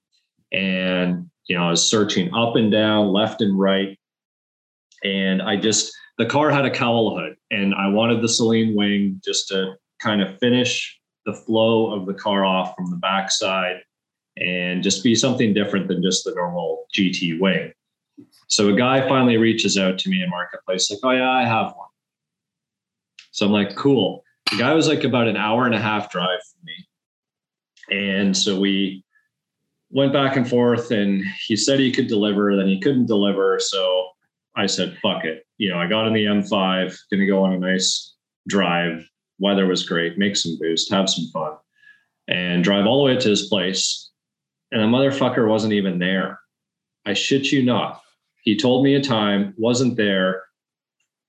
And, you know, I was searching up and down, left and right. And I just, the car had a cowl hood and I wanted the Saleen wing just to kind of finish the flow of the car off from the backside and just be something different than just the normal GT wing. So a guy finally reaches out to me in marketplace, like, oh yeah, I have one. So I'm like, cool. The guy was like about an hour and a half drive from me. And so we went back and forth and he said he could deliver, then he couldn't deliver. So I said, fuck it. You know, I got in the M5, gonna go on a nice drive, weather was great, make some boost, have some fun, and drive all the way to his place. And the motherfucker wasn't even there. I shit you not. He told me a time, wasn't there.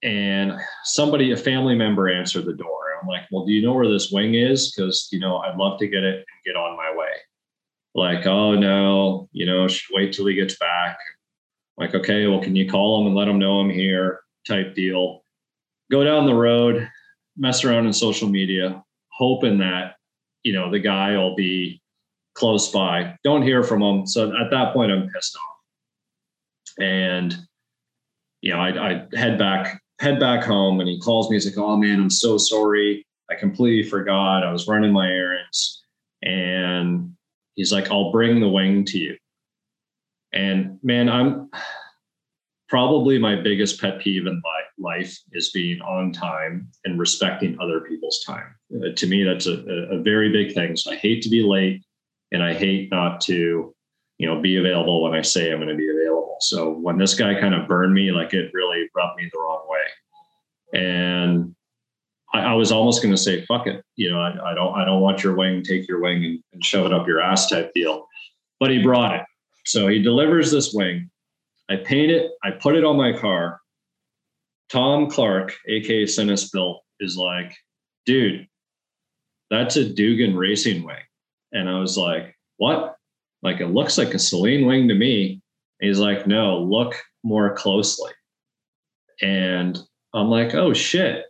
And somebody, a family member, answered the door. I'm like, well, do you know where this wing is? Because, you know, I'd love to get it and get on my way. Like, oh, no, you know, should wait till he gets back. like, okay, well, can you call him and let him know I'm here? Type deal. Go down the road mess around in social media, hoping that, you know, the guy will be close by. Don't hear from him. So at that point, I'm pissed off. And, you know, I, I head back, head back home and he calls me. He's like, oh man, I'm so sorry. I completely forgot. I was running my errands. And He's like, I'll bring the wing to you. And man, I'm probably my biggest pet peeve in my life is being on time and respecting other people's time. Uh, to me, that's a, a very big thing. So I hate to be late and I hate not to, you know, be available when I say I'm going to be available. So when this guy kind of burned me, like it really rubbed me the wrong way. And I, I was almost going to say, fuck it. You know, I, I, don't, I don't want your wing, take your wing and, and shove it up your ass type deal. But he brought it. So he delivers this wing. I paint it. I put it on my car. Tom Clark, aka Sinus Built, is like, dude, that's a Dugan racing wing. And I was like, what? Like, it looks like a Saleen wing to me. And he's like, no, look more closely. And I'm like, oh shit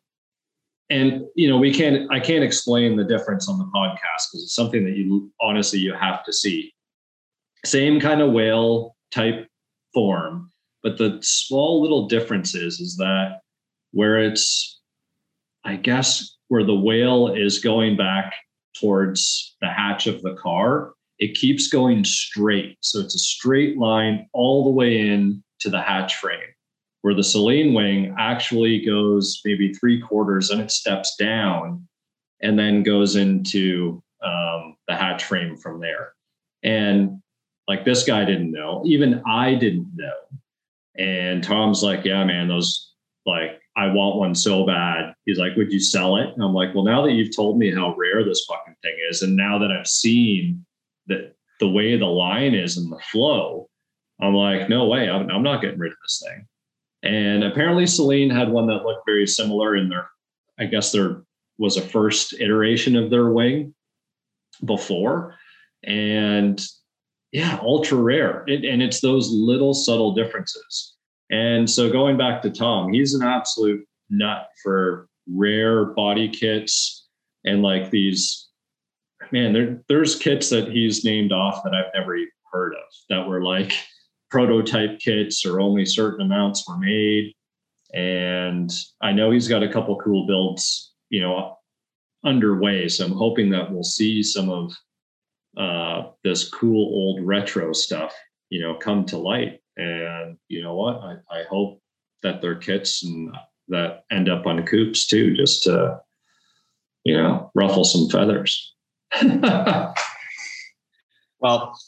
and you know we can't i can't explain the difference on the podcast because it's something that you honestly you have to see same kind of whale type form but the small little differences is is that where it's i guess where the whale is going back towards the hatch of the car it keeps going straight so it's a straight line all the way in to the hatch frame where the Saleen wing actually goes maybe three quarters and it steps down and then goes into um, the hatch frame from there. And like this guy didn't know, even I didn't know. And Tom's like, yeah, man, those like, I want one so bad. He's like, would you sell it? And I'm like, well, now that you've told me how rare this fucking thing is, and now that I've seen that the way the line is and the flow, I'm like, no way, I'm, I'm not getting rid of this thing. And apparently Saleen had one that looked very similar in there. I guess there was a first iteration of their wing before. And yeah, ultra rare. It, and it's those little subtle differences. And so going back to Tom, he's an absolute nut for rare body kits and like these man, there, there's kits that he's named off that I've never even heard of that were like prototype kits or only certain amounts were made. And I know he's got a couple cool builds, you know, underway. So I'm hoping that we'll see some of uh, this cool old retro stuff, you know, come to light. And you know what? I, I hope that their kits and that end up on coupes too, just to, you know, ruffle some feathers. well,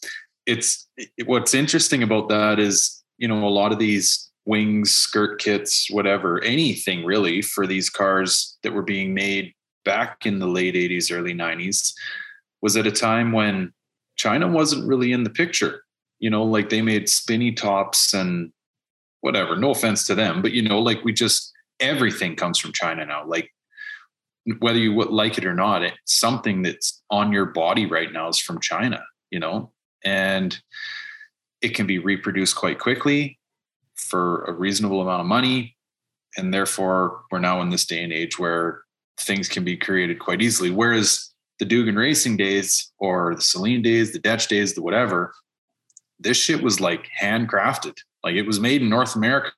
it's it, what's interesting about that is you know a lot of these wings skirt kits whatever anything really for these cars that were being made back in the late 80s early 90s was at a time when china wasn't really in the picture. You know like they made spinny tops and whatever. No offense to them but you know like we just everything comes from china now. Like whether you would like it or not something that's on your body right now is from china you know? And it can be reproduced quite quickly for a reasonable amount of money. And therefore we're now in this day and age where things can be created quite easily. Whereas the dugan racing days or the Saleen days the Dech days the whatever this shit was like handcrafted like it was made in north america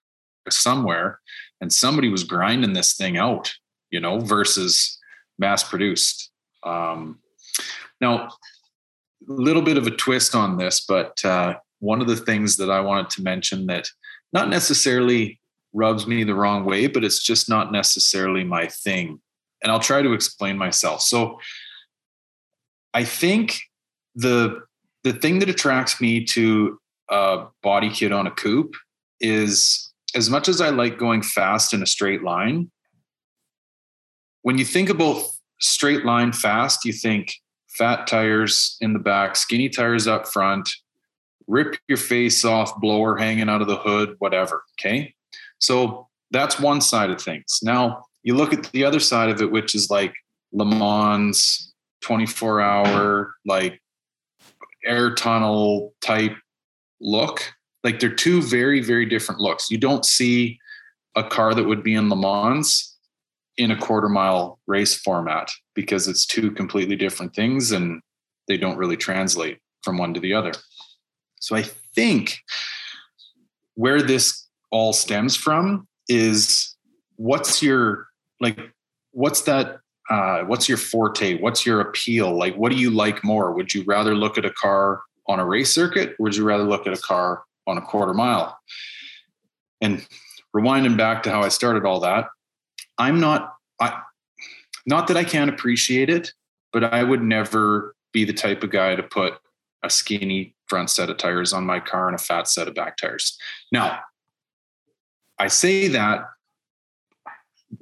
somewhere and somebody was grinding this thing out you know versus mass produced um, now a little bit of a twist on this, but uh, one of the things that I wanted to mention that not necessarily rubs me the wrong way, but it's just not necessarily my thing. And I'll try to explain myself. So I think the the thing that attracts me to a body kit on a coupe is as much as I like going fast in a straight line, when you think about straight line fast, you think fat tires in the back, skinny tires up front, rip your face off, blower hanging out of the hood, whatever. Okay. So that's one side of things. Now you look at the other side of it, which is like Le Mans 24 hour, like air tunnel type look. Like they're two very, very different looks. You don't see a car that would be in Le Mans in a quarter mile race format because it's two completely different things and they don't really translate from one to the other. So I think where this all stems from is what's your like what's that uh, what's your forte? What's your appeal? Like, what do you like more? Would you rather look at a car on a race circuit, or would you rather look at a car on a quarter mile? And rewinding back to how I started all that, I'm not, I, not that I can't appreciate it, but I would never be the type of guy to put a skinny front set of tires on my car and a fat set of back tires. Now, I say that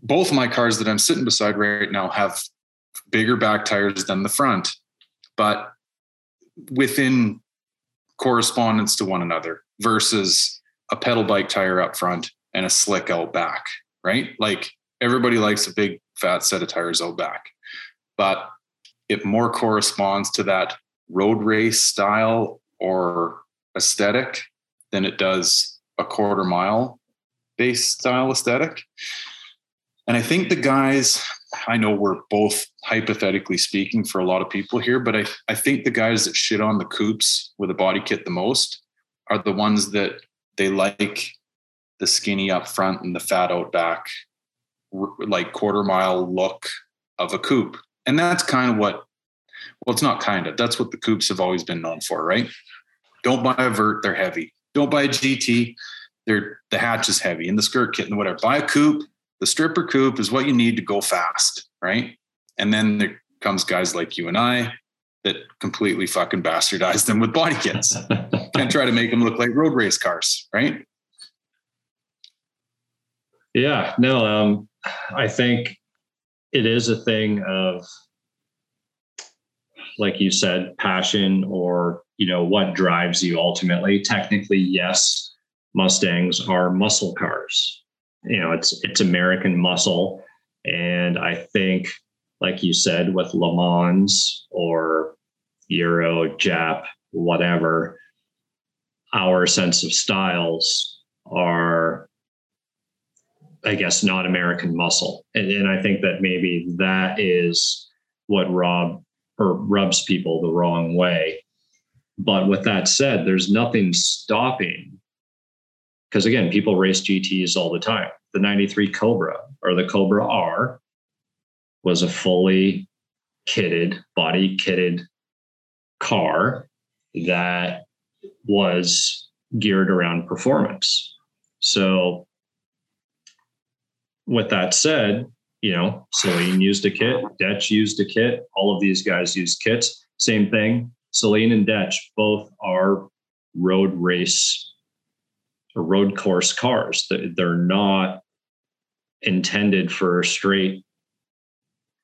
both my cars that I'm sitting beside right now have bigger back tires than the front, but within correspondence to one another versus a pedal bike tire up front and a slick out back, right? Like everybody likes a big fat set of tires out back, but it more corresponds to that road race style or aesthetic than it does a quarter mile base style aesthetic. And I think the guys, I know we're both hypothetically speaking for a lot of people here, but I, I think the guys that shit on the coupes with a body kit the most are the ones that they like the skinny up front and the fat out back, like quarter mile look of a coupe. And that's kind of what, well, it's not kind of, that's what the coupes have always been known for, right? Don't buy a vert, they're heavy. Don't buy a GT, they're the hatch is heavy and the skirt kit and whatever. Buy a coupe, the stripper coupe is what you need to go fast, right? And then there comes guys like you and I that completely fucking bastardize them with body kits and try to make them look like road race cars, right? Yeah, no, um, I think it is a thing of, like you said, passion or, you know, what drives you ultimately. Technically, yes, Mustangs are muscle cars you know it's it's American muscle, and I think, like you said, with Le Mans or Euro, Jap, whatever, our sense of styles are I guess not American muscle. And, and I think that maybe that is what rob or rubs people the wrong way. But with that said, there's nothing stopping because again, people race GTs all the time. The 93 Cobra or the Cobra R was a fully kitted, body kitted car that was geared around performance. So, with that said, you know, Saleen used a kit, Dech used a kit, all of these guys used kits. Same thing. Saleen and Dech both are road race road course cars. They're not intended for straight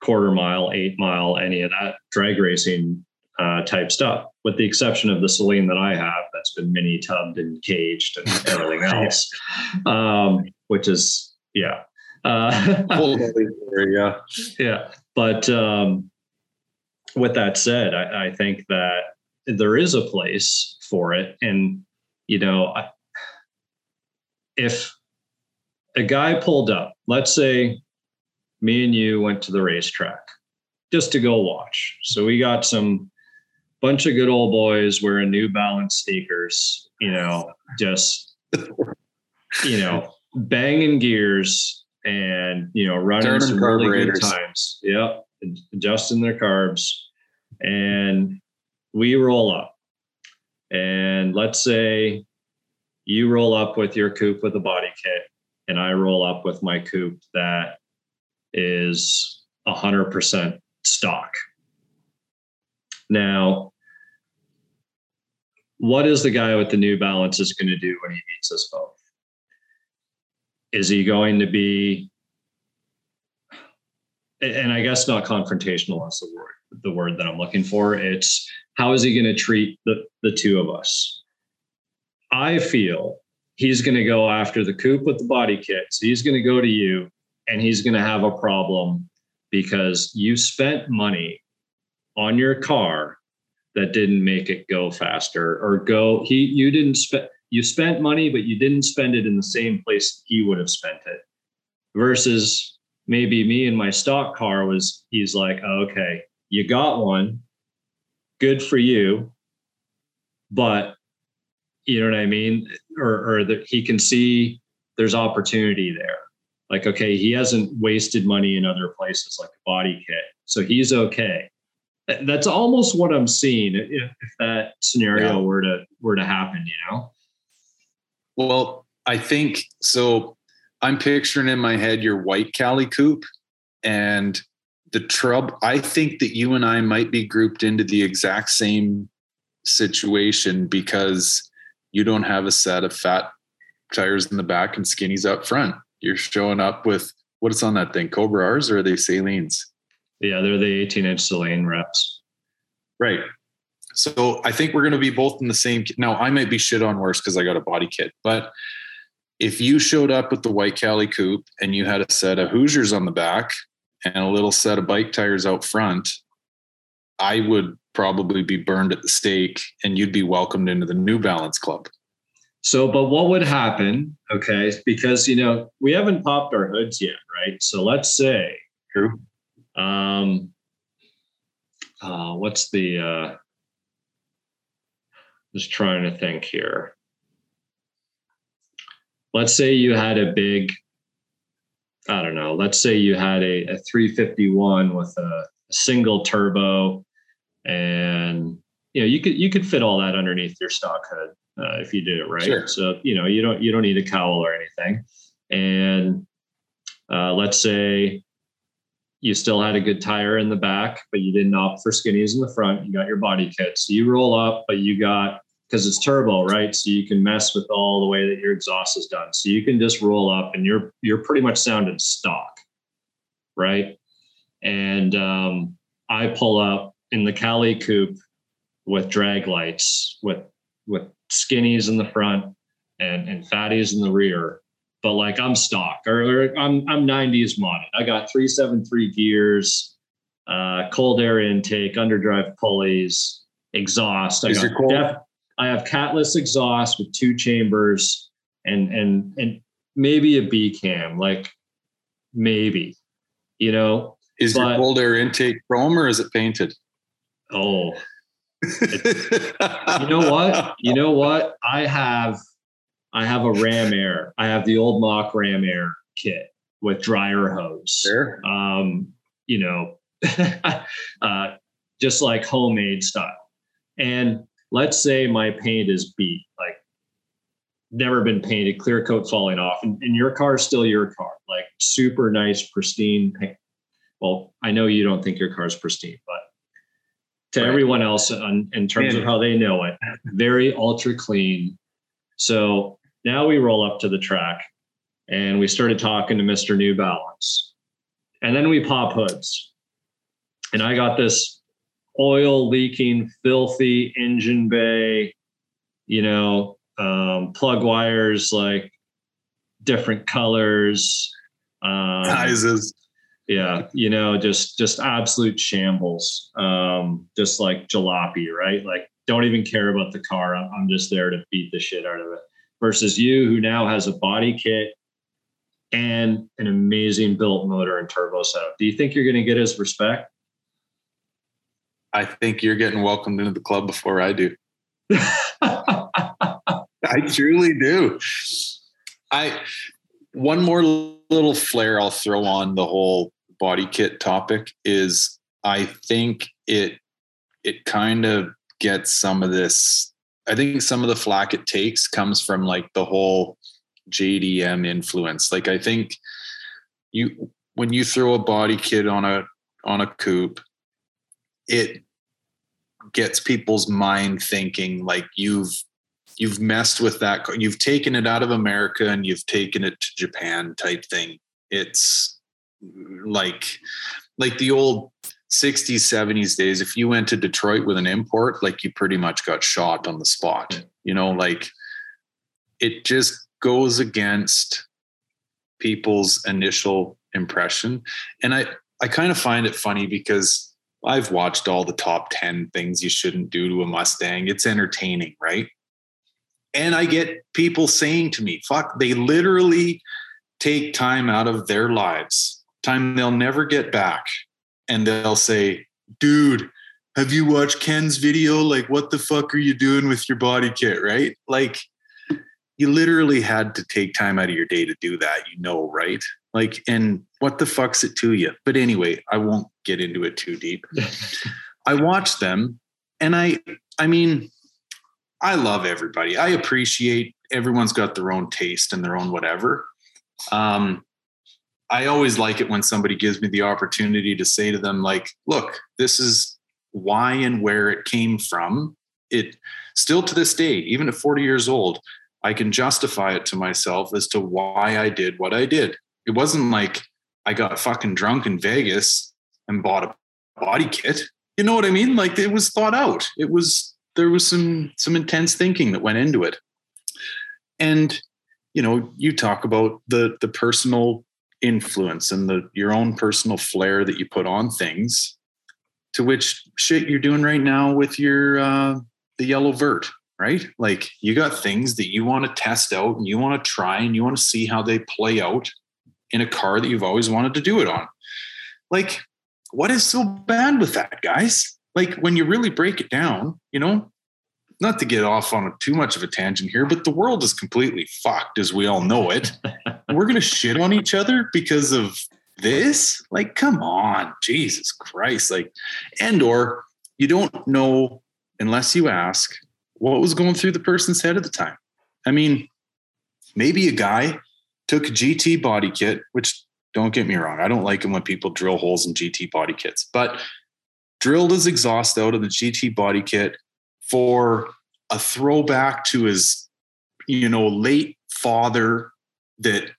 quarter mile, eight mile, any of that drag racing uh, type stuff, with the exception of the Saleen that I have that's been mini tubbed and caged and everything else, um, which is, yeah. Uh, yeah. Yeah. But um, with that said, I, I think that there is a place for it. And, you know, I, if a guy pulled up, let's say me and you went to the racetrack just to go watch. So we got some bunch of good old boys wearing New Balance sneakers, you know, just you know, banging gears and you know, running Turning some really good times. Yep, adjusting their carbs, and we roll up. And let's say you roll up with your coupe with a body kit, and I roll up with my coupe that is 100% stock. Now, what is the guy with the New Balance is going to do when he meets us both? Is he going to be, and I guess not confrontational is the word, the word that I'm looking for. It's how is he going to treat the, the two of us? I feel he's going to go after the coupe with the body kit. So he's going to go to you and he's going to have a problem because you spent money on your car that didn't make it go faster or go he you didn't spend you spent money but you didn't spend it in the same place he would have spent it versus maybe me and my stock car was he's like oh, okay you got one good for you but you know what I mean? Or, or that he can see there's opportunity there. Like, okay, he hasn't wasted money in other places like a body kit. So he's okay. That's almost what I'm seeing if, if that scenario yeah. were to were to happen, you know. Well, I think so. I'm picturing in my head your white Cali coupe and the trouble. I think that you and I might be grouped into the exact same situation because you don't have a set of fat tires in the back and skinnies up front. You're showing up with what's on that thing, Cobra R's or are they Saleens? Yeah, they're the 18 inch Saleen reps. Right. So I think we're going to be both in the same. Now I might be shit on worse because I got a body kit, but if you showed up with the white Cali coupe and you had a set of Hoosiers on the back and a little set of bike tires out front, I would probably be burned at the stake and you'd be welcomed into the New Balance Club. So, but what would happen? Okay, because you know we haven't popped our hoods yet, right? So let's say, true. Um, uh, what's the? Uh, just trying to think here. Let's say you had a big, I don't know. Let's say you had a, a 351 with a, a single turbo, and you know you could you could fit all that underneath your stock hood uh, if you did it right. Sure. So you know you don't you don't need a cowl or anything. And uh, let's say you still had a good tire in the back, but you didn't opt for skinnies in the front. You got your body kit, so you roll up, but you got because it's turbo, right? So you can mess with all the way that your exhaust is done. So you can just roll up, and you're you're pretty much sounding stock, right? And um, I pull up in the Cali coupe with drag lights, with with skinnies in the front and and fatties in the rear. But like I'm stock or, or I'm I'm 90s modded. I got 373 gears, uh, cold air intake, underdrive pulleys, exhaust. I, got def, I have catless exhaust with two chambers and and and maybe a B cam, like maybe, you know. Is but, your cold air intake chrome or is it painted? Oh, you know what? You know what? I have I have a Ram Air. I have the old mock Ram Air kit with dryer hose. Sure. Um, you know, uh, just like homemade style. And let's say my paint is beat, like never been painted, clear coat falling off, and, and your car is still your car, like super nice, pristine paint. Well, I know you don't think your car is pristine, but to right. everyone else on, in terms of how they know it. Very ultra clean. So now we roll up to the track and we started talking to Mr. New Balance. And then we pop hoods. And I got this oil leaking, filthy engine bay, you know, um, plug wires like different colors. Um, Sizes yeah. You know just just absolute shambles um just like jalopy right? Like don't even care about the car. I'm just there to beat the shit out of it. Versus you who now has a body kit and an amazing built motor and turbo setup. Do you think you're going to get his respect? I think you're getting welcomed into the club before i do. I truly do. I one more little flair I'll throw on the whole body kit topic is I think it it kind of gets some of this I think some of the flack it takes comes from like the whole JDM influence. Like I think you when you throw a body kit on a on a coupe, it gets people's mind thinking like you've you've messed with that you've taken it out of America and you've taken it to Japan type thing. It's like like the old 60s 70s days if you went to detroit with an import like you pretty much got shot on the spot you know like it just goes against people's initial impression. And i i kind of find it funny because i've watched all the top 10 things you shouldn't do to a mustang. It's entertaining right? And i get people saying to me fuck they literally take time out of their lives time they'll never get back and they'll say, dude, have you watched Ken's video? Like, what the fuck are you doing with your body kit? Right? Like, you literally had to take time out of your day to do that, you know, right? Like, and what the fuck's it to you? But anyway, I won't get into it too deep. I watch them and I, I mean, I love everybody. I appreciate everyone's got their own taste and their own whatever. Um, I always like it when somebody gives me the opportunity to say to them, like, look, this is why and where it came from. It still to this day, even at 40 years old, I can justify it to myself as to why I did what I did. It wasn't like I got fucking drunk in Vegas and bought a body kit. You know what I mean? Like it was thought out. It was there was some some intense thinking that went into it. And you know, you talk about the the personal influence and the your own personal flair that you put on things to which shit you're doing right now with your uh the yellow vert right? Like you got things that you want to test out and you want to try and you want to see how they play out in a car that you've always wanted to do it on. Like what is so bad with that guys? Like when you really break it down you know not to get off on a, too much of a tangent here, but the world is completely fucked as we all know it. We're going to shit on each other because of this? Like, come on, Jesus Christ. Like, and or you don't know unless you ask what was going through the person's head at the time. I mean, maybe a guy took a GT body kit, which don't get me wrong, I don't like it when people drill holes in GT body kits, but drilled his exhaust out of the GT body kit for a throwback to his, you know, late father that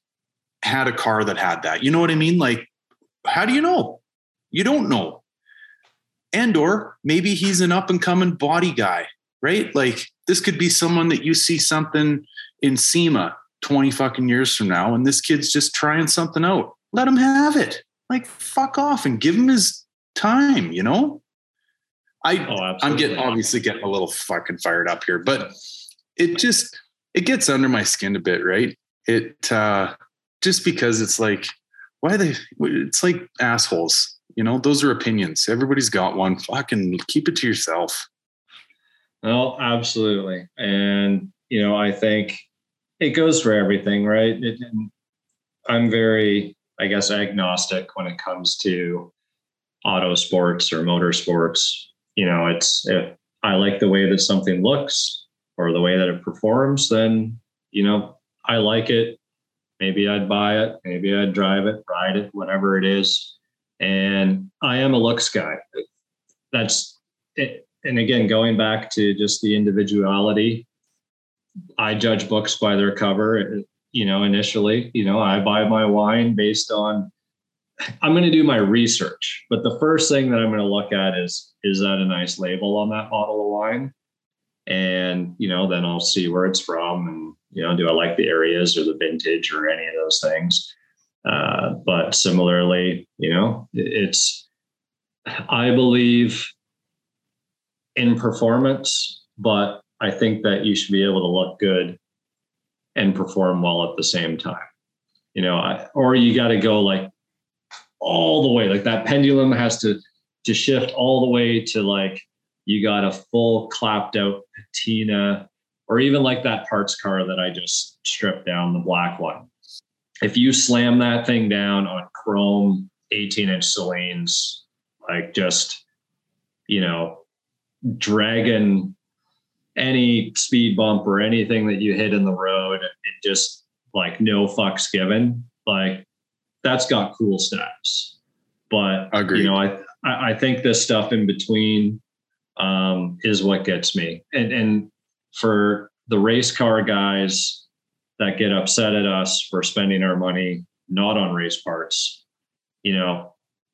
had a car that had that. You know what I mean? Like, how do you know? You don't know. And or maybe he's an up and coming body guy, right? Like this could be someone that you see something in SEMA 20 fucking years from now, and this kid's just trying something out. Let him have it. Like fuck off and give him his time, you know? I oh, I'm getting obviously getting a little fucking fired up here, but it just it gets under my skin a bit, right? It uh just because it's like why they it's like assholes, you know, those are opinions. Everybody's got one. Fucking keep it to yourself. Well, absolutely. And you know, I think it goes for everything, right? It, I'm very, I guess, agnostic when it comes to auto sports or motorsports you know, it's if I like the way that something looks or the way that it performs, then you know, I like it. Maybe I'd buy it, maybe I'd drive it, ride it, whatever it is. And I am a looks guy. That's it. And again, going back to just the individuality, I judge books by their cover. You know, initially, you know, I buy my wine based on I'm going to do my research, but the first thing that I'm going to look at is is that a nice label on that bottle of wine? And you know, then I'll see where it's from, and you know, do I like the areas or the vintage or any of those things? Uh, but similarly, you know, it's I believe in performance, but I think that you should be able to look good and perform well at the same time. You know, I, or you got to go like all the way. Like that pendulum has to to shift all the way to like you got a full clapped out patina, or even like that parts car that I just stripped down, the black one. If you slam that thing down on chrome 18 inch Saleens, like just, you know, dragging any speed bump or anything that you hit in the road and just like no fucks given, like that's got cool status. But Agreed. you know, I I think this stuff in between um, is what gets me. And and for the race car guys that get upset at us for spending our money not on race parts, you know,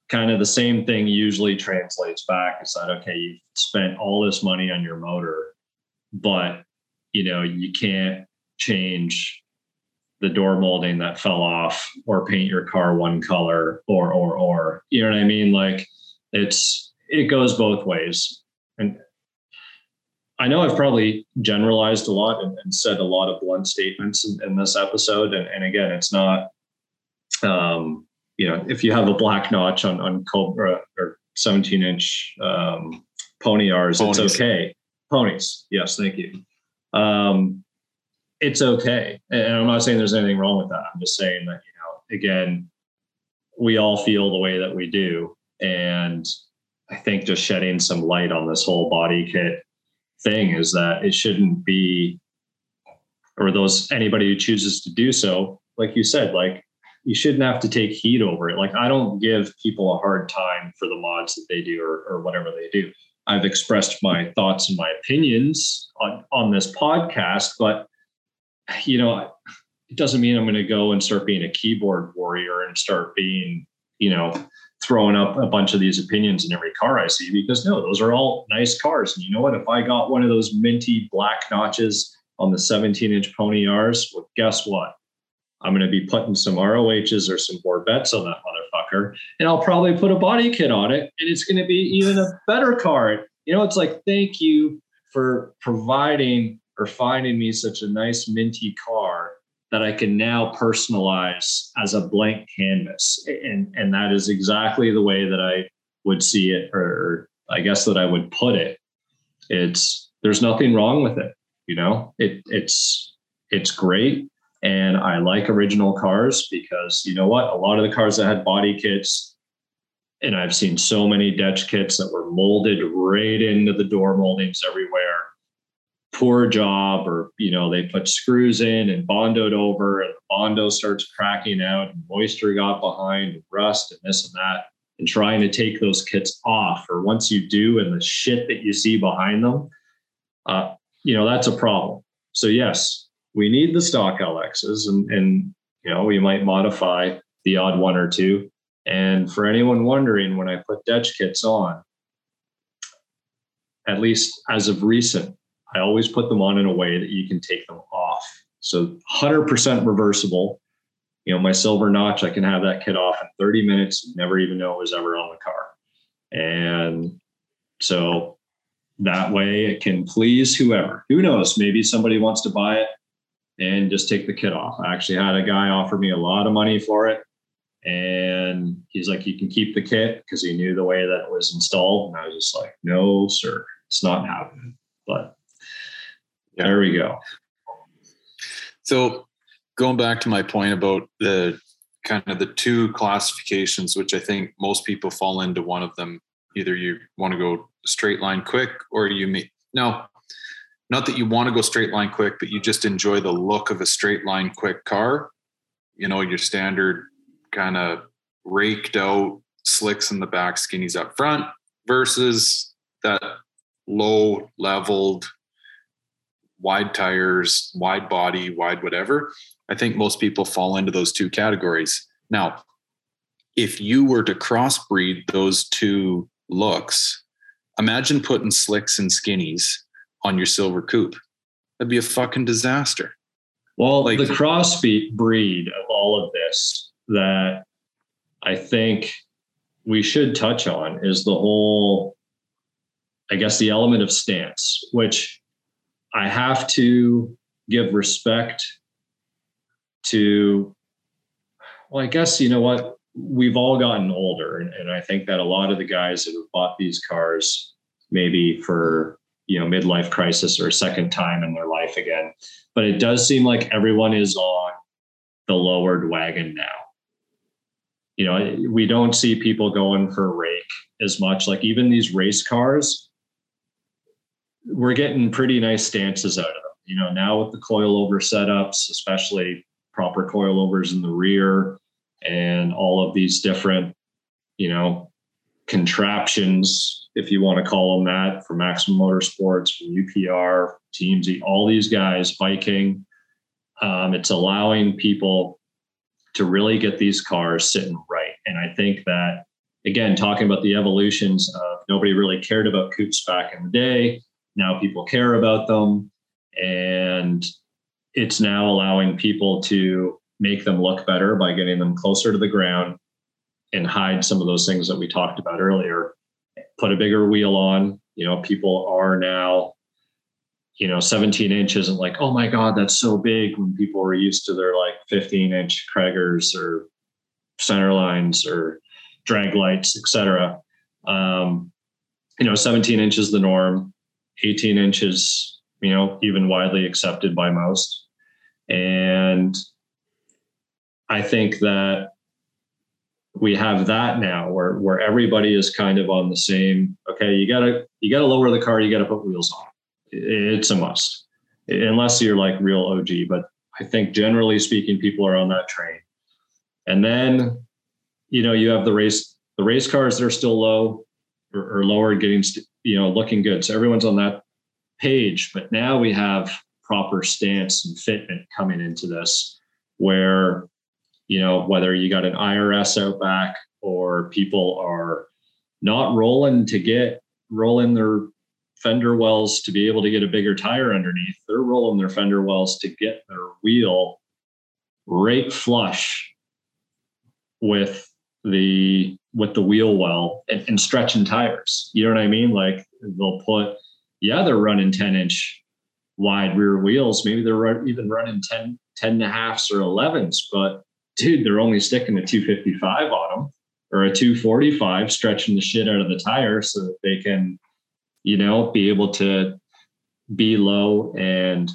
kind of the same thing usually translates back. is that okay, you spent all this money on your motor, but you know, you can't change the door molding that fell off or paint your car one color or or or. You know what i mean? Like it's it goes both ways. And i know i've probably generalized a lot and, and said a lot of blunt statements in, in this episode. And, and, again it's not um you know if you have a black notch on on cobra or 17 inch um pony r's ponies. it's okay. Ponies. Yes thank you. Um it's okay. And I'm not saying there's anything wrong with that. I'm just saying that, you know, again, we all feel the way that we do. And I think just shedding some light on this whole body kit thing is that it shouldn't be, or those anybody who chooses to do so, like you said, like you shouldn't have to take heat over it. Like I don't give people a hard time for the mods that they do or, or whatever they do. I've expressed my thoughts and my opinions on, on this podcast, but you know, it doesn't mean I'm going to go and start being a keyboard warrior and start being, you know, throwing up a bunch of these opinions in every car I see because no, those are all nice cars. And you know what? If I got one of those minty black notches on the 17 inch Pony Rs, well, guess what? I'm going to be putting some ROHs or some Corvettes on that motherfucker, and I'll probably put a body kit on it, and it's going to be even a better car. You know, it's like thank you for providing or finding me such a nice minty car that I can now personalize as a blank canvas. And, and that is exactly the way that I would see it, or I guess that I would put it. It's there's nothing wrong with it. You know, it it's it's great. And I like original cars because you know what? A lot of the cars that had body kits, and I've seen so many Dech kits that were molded right into the door moldings everywhere poor job or you know they put screws in and bondoed over and the bondo starts cracking out and moisture got behind and rust and this and that and trying to take those kits off. Or once you do and the shit that you see behind them uh, you know that's a problem. So yes we need the stock lx's and and you know we might modify the odd one or two. And for anyone wondering when i put Dech kits on at least as of recent I always put them on in a way that you can take them off. So 100% reversible. You know, my silver notch, I can have that kit off in 30 minutes, never even know it was ever on the car. And so that way it can please whoever. Who knows? Maybe somebody wants to buy it and just take the kit off. I actually had a guy offer me a lot of money for it. And he's like, you can keep the kit because he knew the way that it was installed. And I was just like, no, sir, it's not happening. But yeah. There we go. So going back to my point about the kind of the two classifications, which I think most people fall into one of them. Either you want to go straight line quick or you may now not that you want to go straight line quick, but you just enjoy the look of a straight line quick car. You know, your standard kind of raked out slicks in the back, skinnies up front versus that low leveled wide tires, wide body, wide whatever. I think most people fall into those two categories. Now, if you were to crossbreed those two looks, imagine putting slicks and skinnies on your silver coupe. That'd be a fucking disaster. Well, like, the crossbreed breed of all of this that I think we should touch on is the whole, I guess, the element of stance, which I have to give respect to, well, I guess, you know what? We've all gotten older. And, and I think that a lot of the guys that have bought these cars, maybe for, you know, midlife crisis or a second time in their life again. But it does seem like everyone is on the lowered wagon now. You know, we don't see people going for rake as much. Like even these race cars, we're getting pretty nice stances out of them. You know, now with the coilover setups, especially proper coilovers in the rear and all of these different, you know, contraptions, if you want to call them that, for Maximum Motorsports, from UPR, TMZ, all these guys, Viking. Um, it's allowing people to really get these cars sitting right. And I think that, again, talking about the evolutions of nobody really cared about coupes back in the day now people care about them and it's now allowing people to make them look better by getting them closer to the ground and hide some of those things that we talked about earlier. Put a bigger wheel on. You know people are now you know 17 inch isn't like oh my god that's so big when people were used to their like 15 inch Cragars or center lines or drag lights etc um, you know 17 inches the norm 18 inches, you know, even widely accepted by most. And I think that we have that now where where everybody is kind of on the same okay you gotta you gotta lower the car you gotta put wheels on it's a must unless you're like real og but i think generally speaking people are on that train and then you know you have the race the race cars that are still low or, or lower getting you know looking good so everyone's on that page but now we have proper stance and fitment coming into this where you know, whether you got an IRS out back or people are not rolling to get rolling their fender wells to be able to get a bigger tire underneath. They're rolling their fender wells to get their wheel right flush with the with the wheel well and, and stretching tires. You know what I mean? Like they'll put, yeah, they're running 10 inch wide rear wheels. Maybe they're even running 10, 10 and a halfs or 11s, but dude, they're only sticking a 255 on them or a 245, stretching the shit out of the tire so that they can, you know, be able to be low and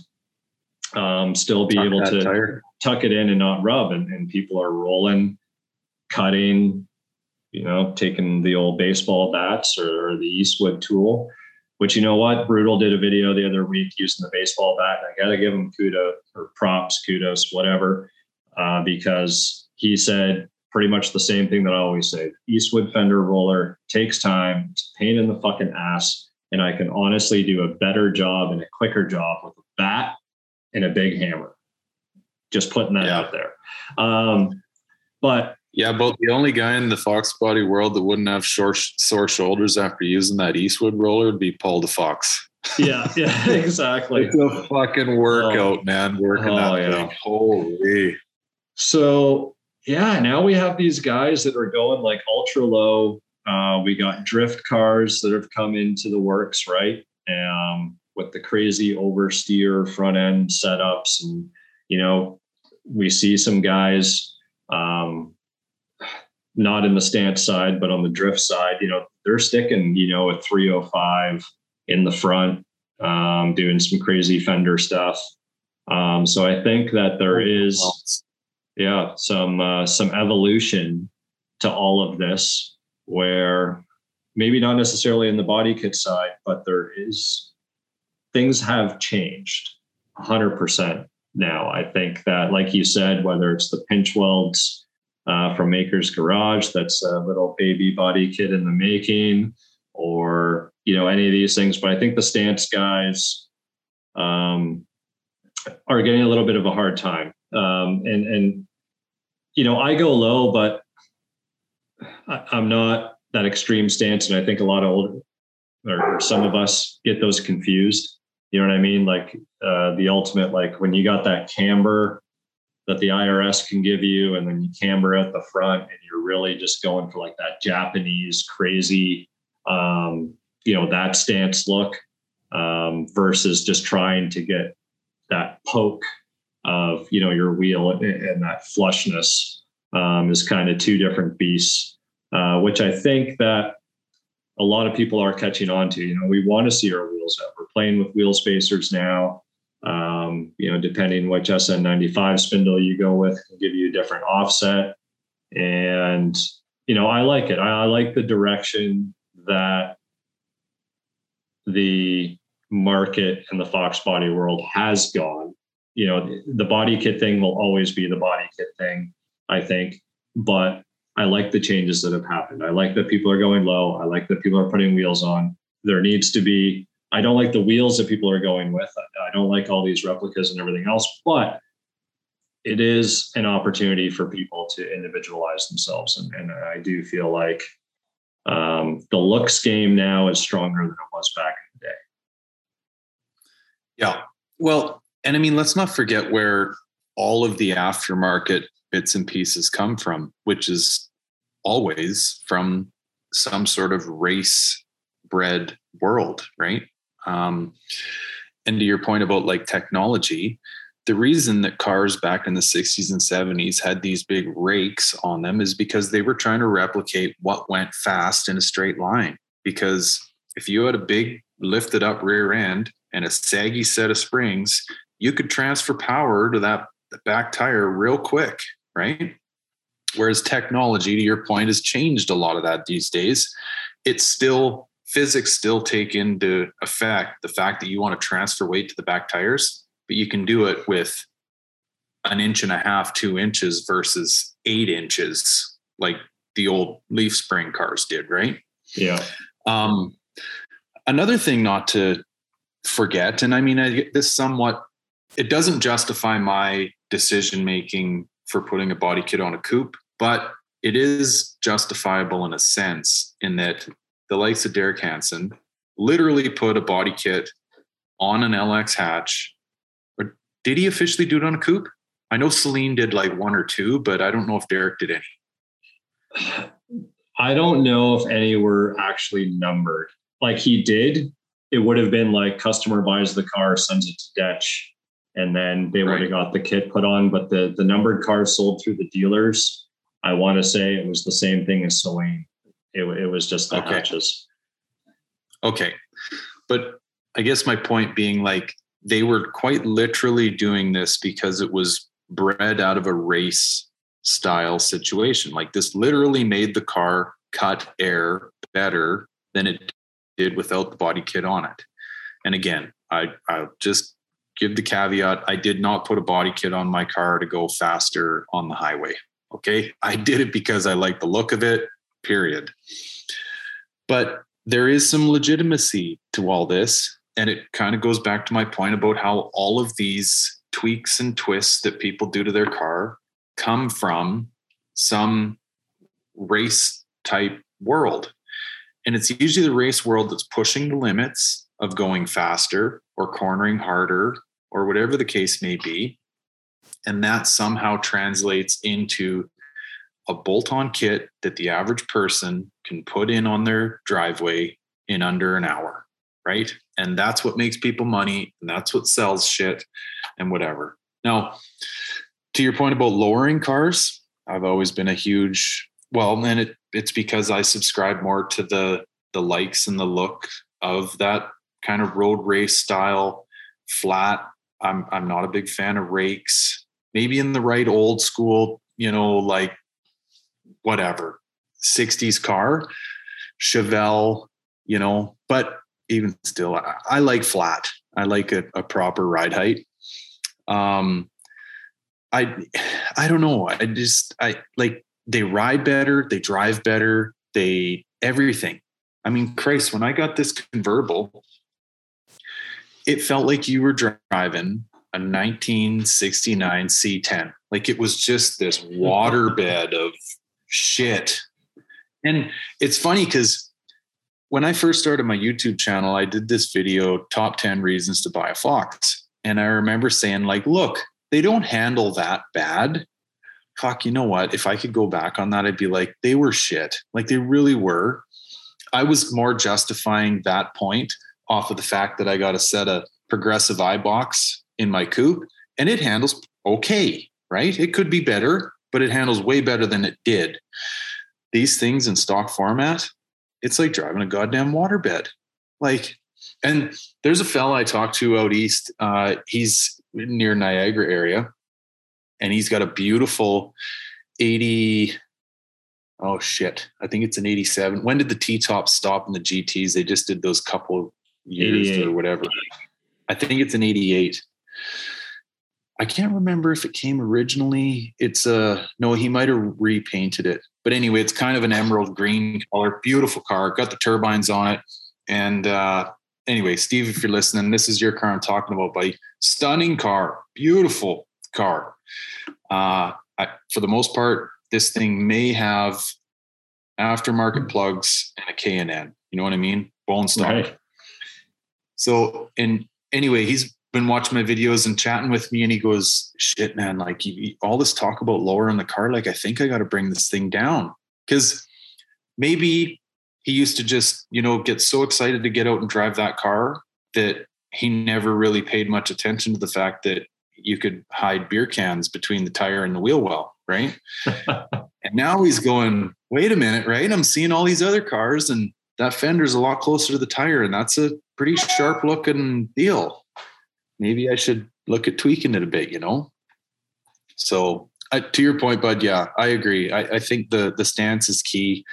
um, still be tuck able to tire. tuck it in and not rub. And, and people are rolling, cutting, you know, taking the old baseball bats or, the Eastwood tool. Which you know what, Brutal did a video the other week using the baseball bat. I got to give him kudos or props, kudos, whatever uh, because he said pretty much the same thing that I always say. Eastwood fender roller takes time. It's a pain in the fucking ass. And I can honestly do a better job and a quicker job with a bat and a big hammer. Just putting that yeah. out there. Um, but yeah, but the only guy in the Fox body world that wouldn't have short, sore shoulders after using that Eastwood roller would be Paul DeFox. yeah, yeah, exactly. it's a fucking workout, oh. man. Working oh, that yeah. thing. Holy. So yeah, now we have these guys that are going like ultra low. Uh, we got drift cars that have come into the works, right? Um, with the crazy oversteer front end setups, and you know, we see some guys um, not in the stance side, but on the drift side. You know, they're sticking, you know, a 305 in the front, um, doing some crazy fender stuff. Um, so I think that there is yeah some uh, some evolution to all of this where maybe not necessarily in the body kit side but there is things have changed 100% now i think that like you said whether it's the pinch welds uh, from maker's garage that's a little baby body kit in the making or you know any of these things but i think the stance guys um, are getting a little bit of a hard time um, and and you know I go low, but I, am not that extreme stance, and I think a lot of old or some of us get those confused. You know what I mean? Like uh, the ultimate, like when you got that camber that the IRS can give you, and then you camber at the front, and you're really just going for like that Japanese crazy, um, you know, that stance look um, versus just trying to get that poke of you know your wheel and, and that flushness um, is kind of two different beasts, uh, which I think that a lot of people are catching on to. You know, we want to see our wheels up. We're playing with wheel spacers now. Um, you know, depending which SN95 spindle you go with, can give you a different offset. And you know, I like it. I, I like the direction that the market and the Fox body world has gone. You know the body kit thing will always be the body kit thing i think. But i like the changes that have happened. I like that people are going low. I like that people are putting wheels on. There needs to be i don't like the wheels that people are going with. I don't like all these replicas and everything else but it is an opportunity for people to individualize themselves. And, and i do feel like um, the looks game now is stronger than it was back in the day. Yeah. Well and I mean, let's not forget where all of the aftermarket bits and pieces come from, which is always from some sort of race bred world, right? Um, and to your point about like technology, the reason that cars back in the 60s and 70s had these big rakes on them is because they were trying to replicate what went fast in a straight line. Because if you had a big lifted up rear end and a saggy set of springs, you could transfer power to that back tire real quick, right? Whereas technology, to your point, has changed a lot of that these days. It's still physics still take into effect the fact that you want to transfer weight to the back tires, but you can do it with an inch and a half, two inches versus eight inches, like the old leaf spring cars did, right? Yeah. Um, another thing not to forget, and I mean, I get this somewhat, it doesn't justify my decision making for putting a body kit on a coupe, but it is justifiable in a sense in that the likes of Derek Hansen literally put a body kit on an LX hatch. Or did he officially do it on a coupe? I know Saleen did like one or two, but I don't know if Derek did any. I don't know if any were actually numbered. Like he did, it would have been like customer buys the car, sends it to Dech, and then they would have got the kit put on. But the the numbered cars sold through the dealers, I want to say it was the same thing as Saleen. It, it was just the Okay. hatches. Okay. But I guess my point being like they were quite literally doing this because it was bred out of a race style situation. Like this literally made the car cut air better than it did without the body kit on it. And again, I I'll just give the caveat I did not put a body kit on my car to go faster on the highway. Okay. I did it because I like the look of it, period. But there is some legitimacy to all this. And it kind of goes back to my point about how all of these tweaks and twists that people do to their car come from some race type world. And it's usually the race world that's pushing the limits of going faster or cornering harder or whatever the case may be. And that somehow translates into a bolt on kit that the average person can put in on their driveway in under an hour, right? And that's what makes people money and that's what sells shit and whatever. Now, to your point about lowering cars, I've always been a huge well, and it it's because I subscribe more to the the likes and the look of that kind of road race style flat. I'm I'm not a big fan of rakes. Maybe in the right old school, you know, like whatever 60s car, Chevelle, you know, but even still, I, I like flat. I like a, a proper ride height. Um, I, I don't know. I just, I like, they ride better, they drive better, they everything. I mean, Christ, when I got this convertible, it felt like you were driving a 1969 C10. Like it was just this waterbed of shit. And it's funny because when I first started my YouTube channel, I did this video, top 10 reasons to buy a Fox. And I remember saying, like, look, they don't handle that bad. Fuck, you know what? If I could go back on that, I'd be like, they were shit. Like they really were. I was more justifying that point off of the fact that I got a set of progressive Eibachs in my coupe and it handles okay, right? It could be better, but it handles way better than it did. These things in stock format, it's like driving a goddamn waterbed. Like, and there's a fella I talked to out east. Uh, he's near Niagara area, and he's got a beautiful 80. Oh shit! I think it's an 87. When did the T tops stop in the GTS? They just did those couple years or whatever. I think it's an 88. I can't remember if it came originally. It's a no, he might have repainted it. But anyway, it's kind of an emerald green color. Beautiful car. Got the turbines on it. And uh anyway, Steve, if you're listening, this is your car I'm talking about, buddy. Stunning car, beautiful car. Uh I, for the most part, this thing may have aftermarket plugs and a K&N. You know what I mean? Bone stock. Right. So, and anyway, he's been watching my videos and chatting with me, and he goes, "Shit, man! Like you, all this talk about lowering the car, like I think I got to bring this thing down because maybe he used to just, you know, get so excited to get out and drive that car that he never really paid much attention to the fact that you could hide beer cans between the tire and the wheel well, right? and now he's going, wait a minute, right? I'm seeing all these other cars and that fender's a lot closer to the tire and that's a pretty sharp looking deal. Maybe I should look at tweaking it a bit, you know? So to your point, Bud. Yeah, I agree. I, I think the the stance is key.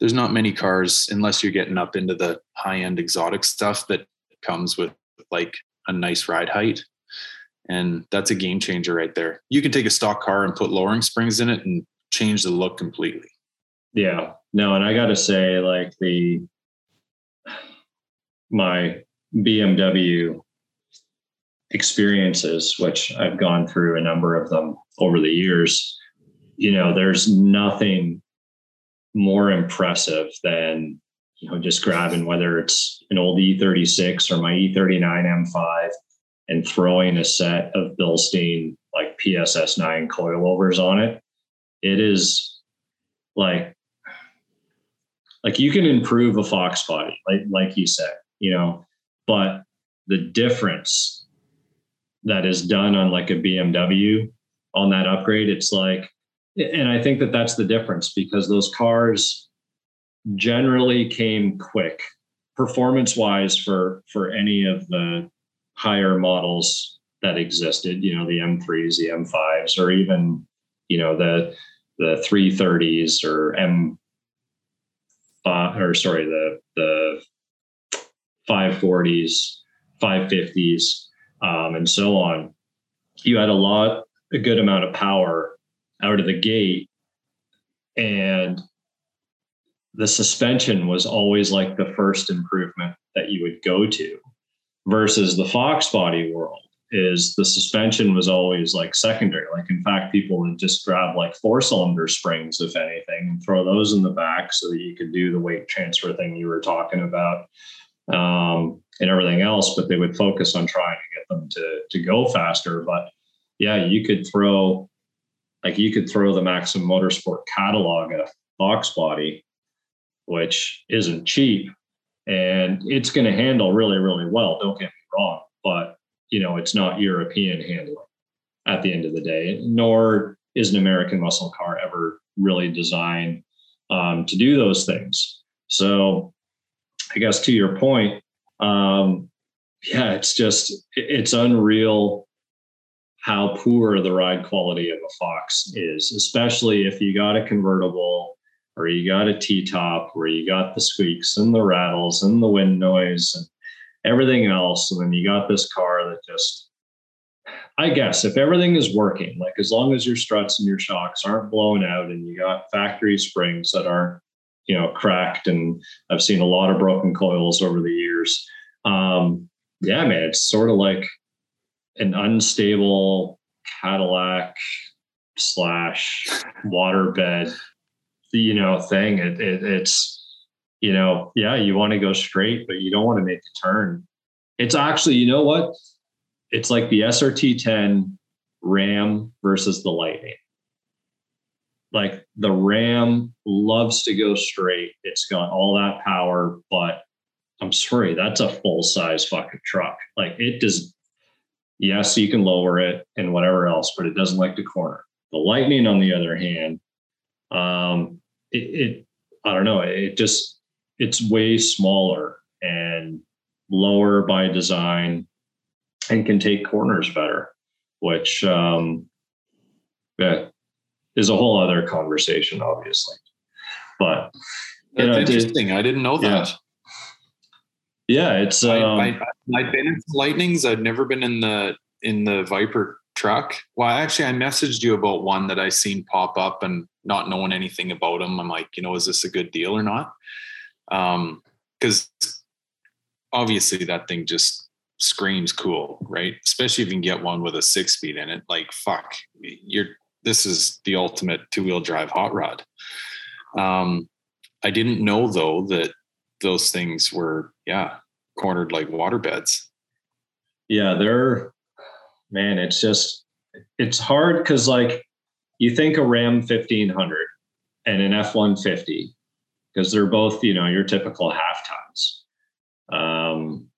There's not many cars unless you're getting up into the high end exotic stuff that comes with like a nice ride height. And that's a game changer right there. You can take a stock car and put lowering springs in it and change the look completely. Yeah. No, and I got to say, like the my BMW experiences, which I've gone through a number of them over the years, you know, there's nothing more impressive than you know just grabbing whether it's an old E36 or my E39 M5 and throwing a set of Bilstein like PSS9 coilovers on it. It is like like you can improve a Fox body, like like you said, you know, but the difference that is done on like a BMW on that upgrade, it's like, and I think that that's the difference because those cars generally came quick performance wise for for any of the higher models that existed you know the m3s the m5s or even you know the the 330s or m or sorry the the 540s 550s um, and so on you had a lot a good amount of power out of the gate. And the suspension was always like the first improvement that you would go to versus the fox body world is the suspension was always like secondary. Like in fact people would just grab like four cylinder springs if anything and throw those in the back so that you could do the weight transfer thing you were talking about. Um, and everything else but they would focus on trying to get them to to go faster. But yeah you could throw like you could throw the maximum motorsport catalog at a fox body which isn't cheap and it's going to handle really really well don't get me wrong but you know it's not european handling at the end of the day nor is an american muscle car ever really designed um, to do those things. So i guess to your point um, yeah it's just it's unreal how poor the ride quality of a fox is especially if you got a convertible or you got a T top where you got the squeaks and the rattles and the wind noise and everything else. And then you got this car that just, I guess, if everything is working, like as long as your struts and your shocks aren't blown out and you got factory springs that aren't, you know, cracked. And I've seen a lot of broken coils over the years. Um, yeah, man, it's sort of like an unstable Cadillac slash waterbed you know thing. It, it, it's you know yeah you want to go straight, but you don't want to make a turn. It's actually you know what? It's like the SRT10 Ram versus the Lightning. Like the Ram loves to go straight. It's got all that power, but I'm sorry, that's a full size fucking truck. Like it does. Yes, you can lower it and whatever else, but it doesn't like to corner. The Lightning, on the other hand, um, it, it I don't know, it just it's way smaller and lower by design and can take corners better, which um, yeah, is a whole other conversation, obviously. But that's know, interesting. I didn't know that. Yeah, yeah it's. Um, I, have been in Lightnings. I've never been in the in the Viper truck. Well, actually, I messaged you about one that I seen pop up, and not knowing anything about them, I'm like, you know, is this a good deal or not? Um, because obviously that thing just screams cool, right? Especially if you can get one with a six speed in it. Like, fuck, you're this is the ultimate two wheel drive hot rod. Um, I didn't know though that those things were, yeah, cornered like water beds. Yeah, they're man, it's just it's hard because like you think a Ram 1500 and an F 150, because they're both, you know, your typical half tons. Um,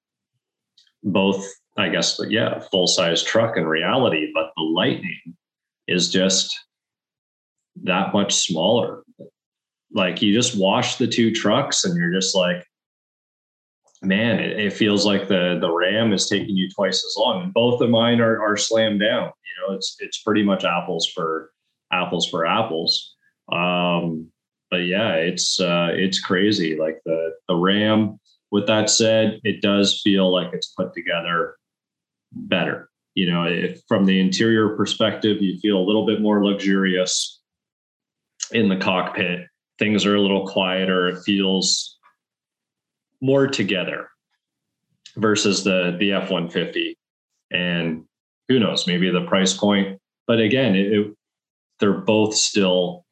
both, I guess, but yeah, full size truck in reality, but the Lightning is just that much smaller. Like you just wash the two trucks and you're just like, man, it, it, feels like the the Ram is taking you twice as long. And both of mine are are slammed down. You know, it's it's pretty much apples for apples for apples. Um, but yeah, it's uh, it's crazy. Like the the Ram. With that said, it does feel like it's put together better. You know, if from the interior perspective, you feel a little bit more luxurious in the cockpit. Things are a little quieter. It feels more together versus the the F one fifty. And who knows, maybe the price point. But again, it, it, they're both still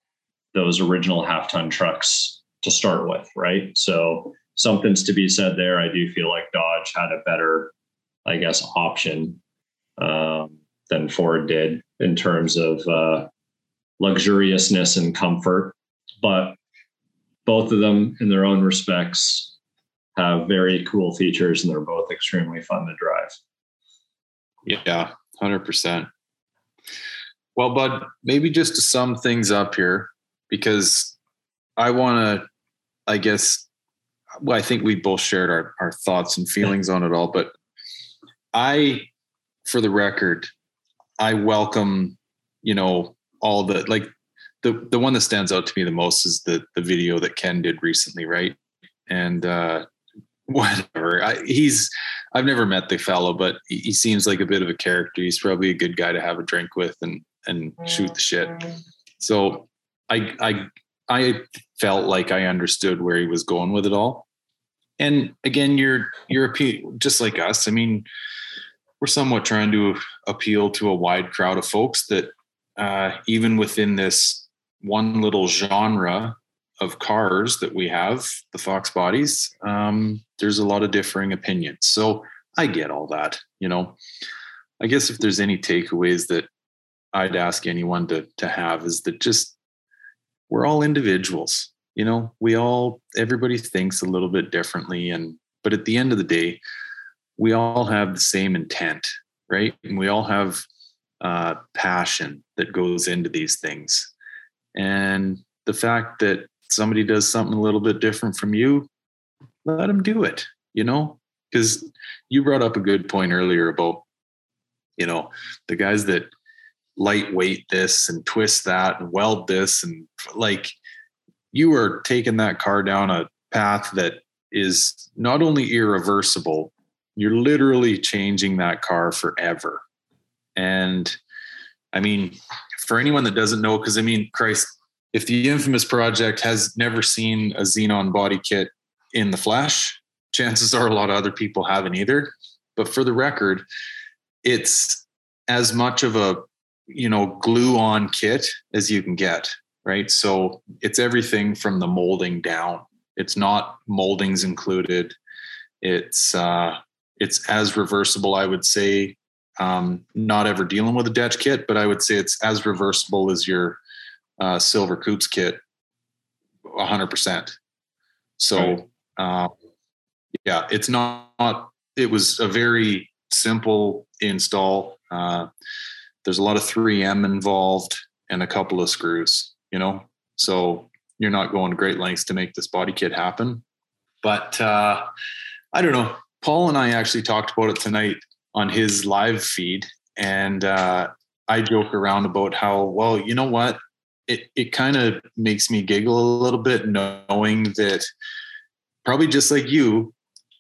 those original half ton trucks to start with, right? So something's to be said there. I do feel like Dodge had a better, I guess, option um, than Ford did in terms of uh, luxuriousness and comfort. But both of them, in their own respects, have very cool features and they're both extremely fun to drive. Yeah, 100%. Well, Bud, maybe just to sum things up here, because I want to, I guess, well, I think we both shared our, our thoughts and feelings on it all, but I, for the record, I welcome, you know, all the, like, the, the one that stands out to me the most is the the video that Ken did recently, right? And uh, whatever. I, he's I've never met the fellow, but he, he, seems like a bit of a character. He's probably a good guy to have a drink with and and shoot the shit. So I I I felt like I understood where he was going with it all. And again, you're you're just like us. I mean, we're somewhat trying to appeal to a wide crowd of folks that uh, even within this one little genre of cars that we have, the Fox bodies, um, there's a lot of differing opinions. So I get all that. You know, I guess if there's any takeaways that I'd ask anyone to to have is that just we're all individuals. You know, we all everybody thinks a little bit differently, and but at the end of the day, we all have the same intent, right? And we all have uh, passion that goes into these things, and the fact that somebody does something a little bit different from you, let them do it, you know? Because you brought up a good point earlier about, you know, the guys that lightweight this and twist that and weld this and like you are taking that car down a path that is not only irreversible, you're literally changing that car forever. And I mean, for anyone that doesn't know, because I mean, Christ, if the infamous project has never seen a xenon body kit in the flesh chances are a lot of other people haven't either. But for the record it's as much of a you know glue on kit as you can get right? So it's everything from the molding down. It's not moldings included. It's uh it's as reversible i would say um not ever dealing with a Dech kit but i would say it's as reversible as your uh, silver coupe's kit 100%. So, right. uh, yeah, it's not, not, it was a very simple install. Uh, there's a lot of 3M involved and a couple of screws, you know, so you're not going great lengths to make this body kit happen. But uh, I don't know. Paul and I actually talked about it tonight on his live feed, and uh, I joke around about how well, you know what? it, it kind of makes me giggle a little bit knowing that probably just like you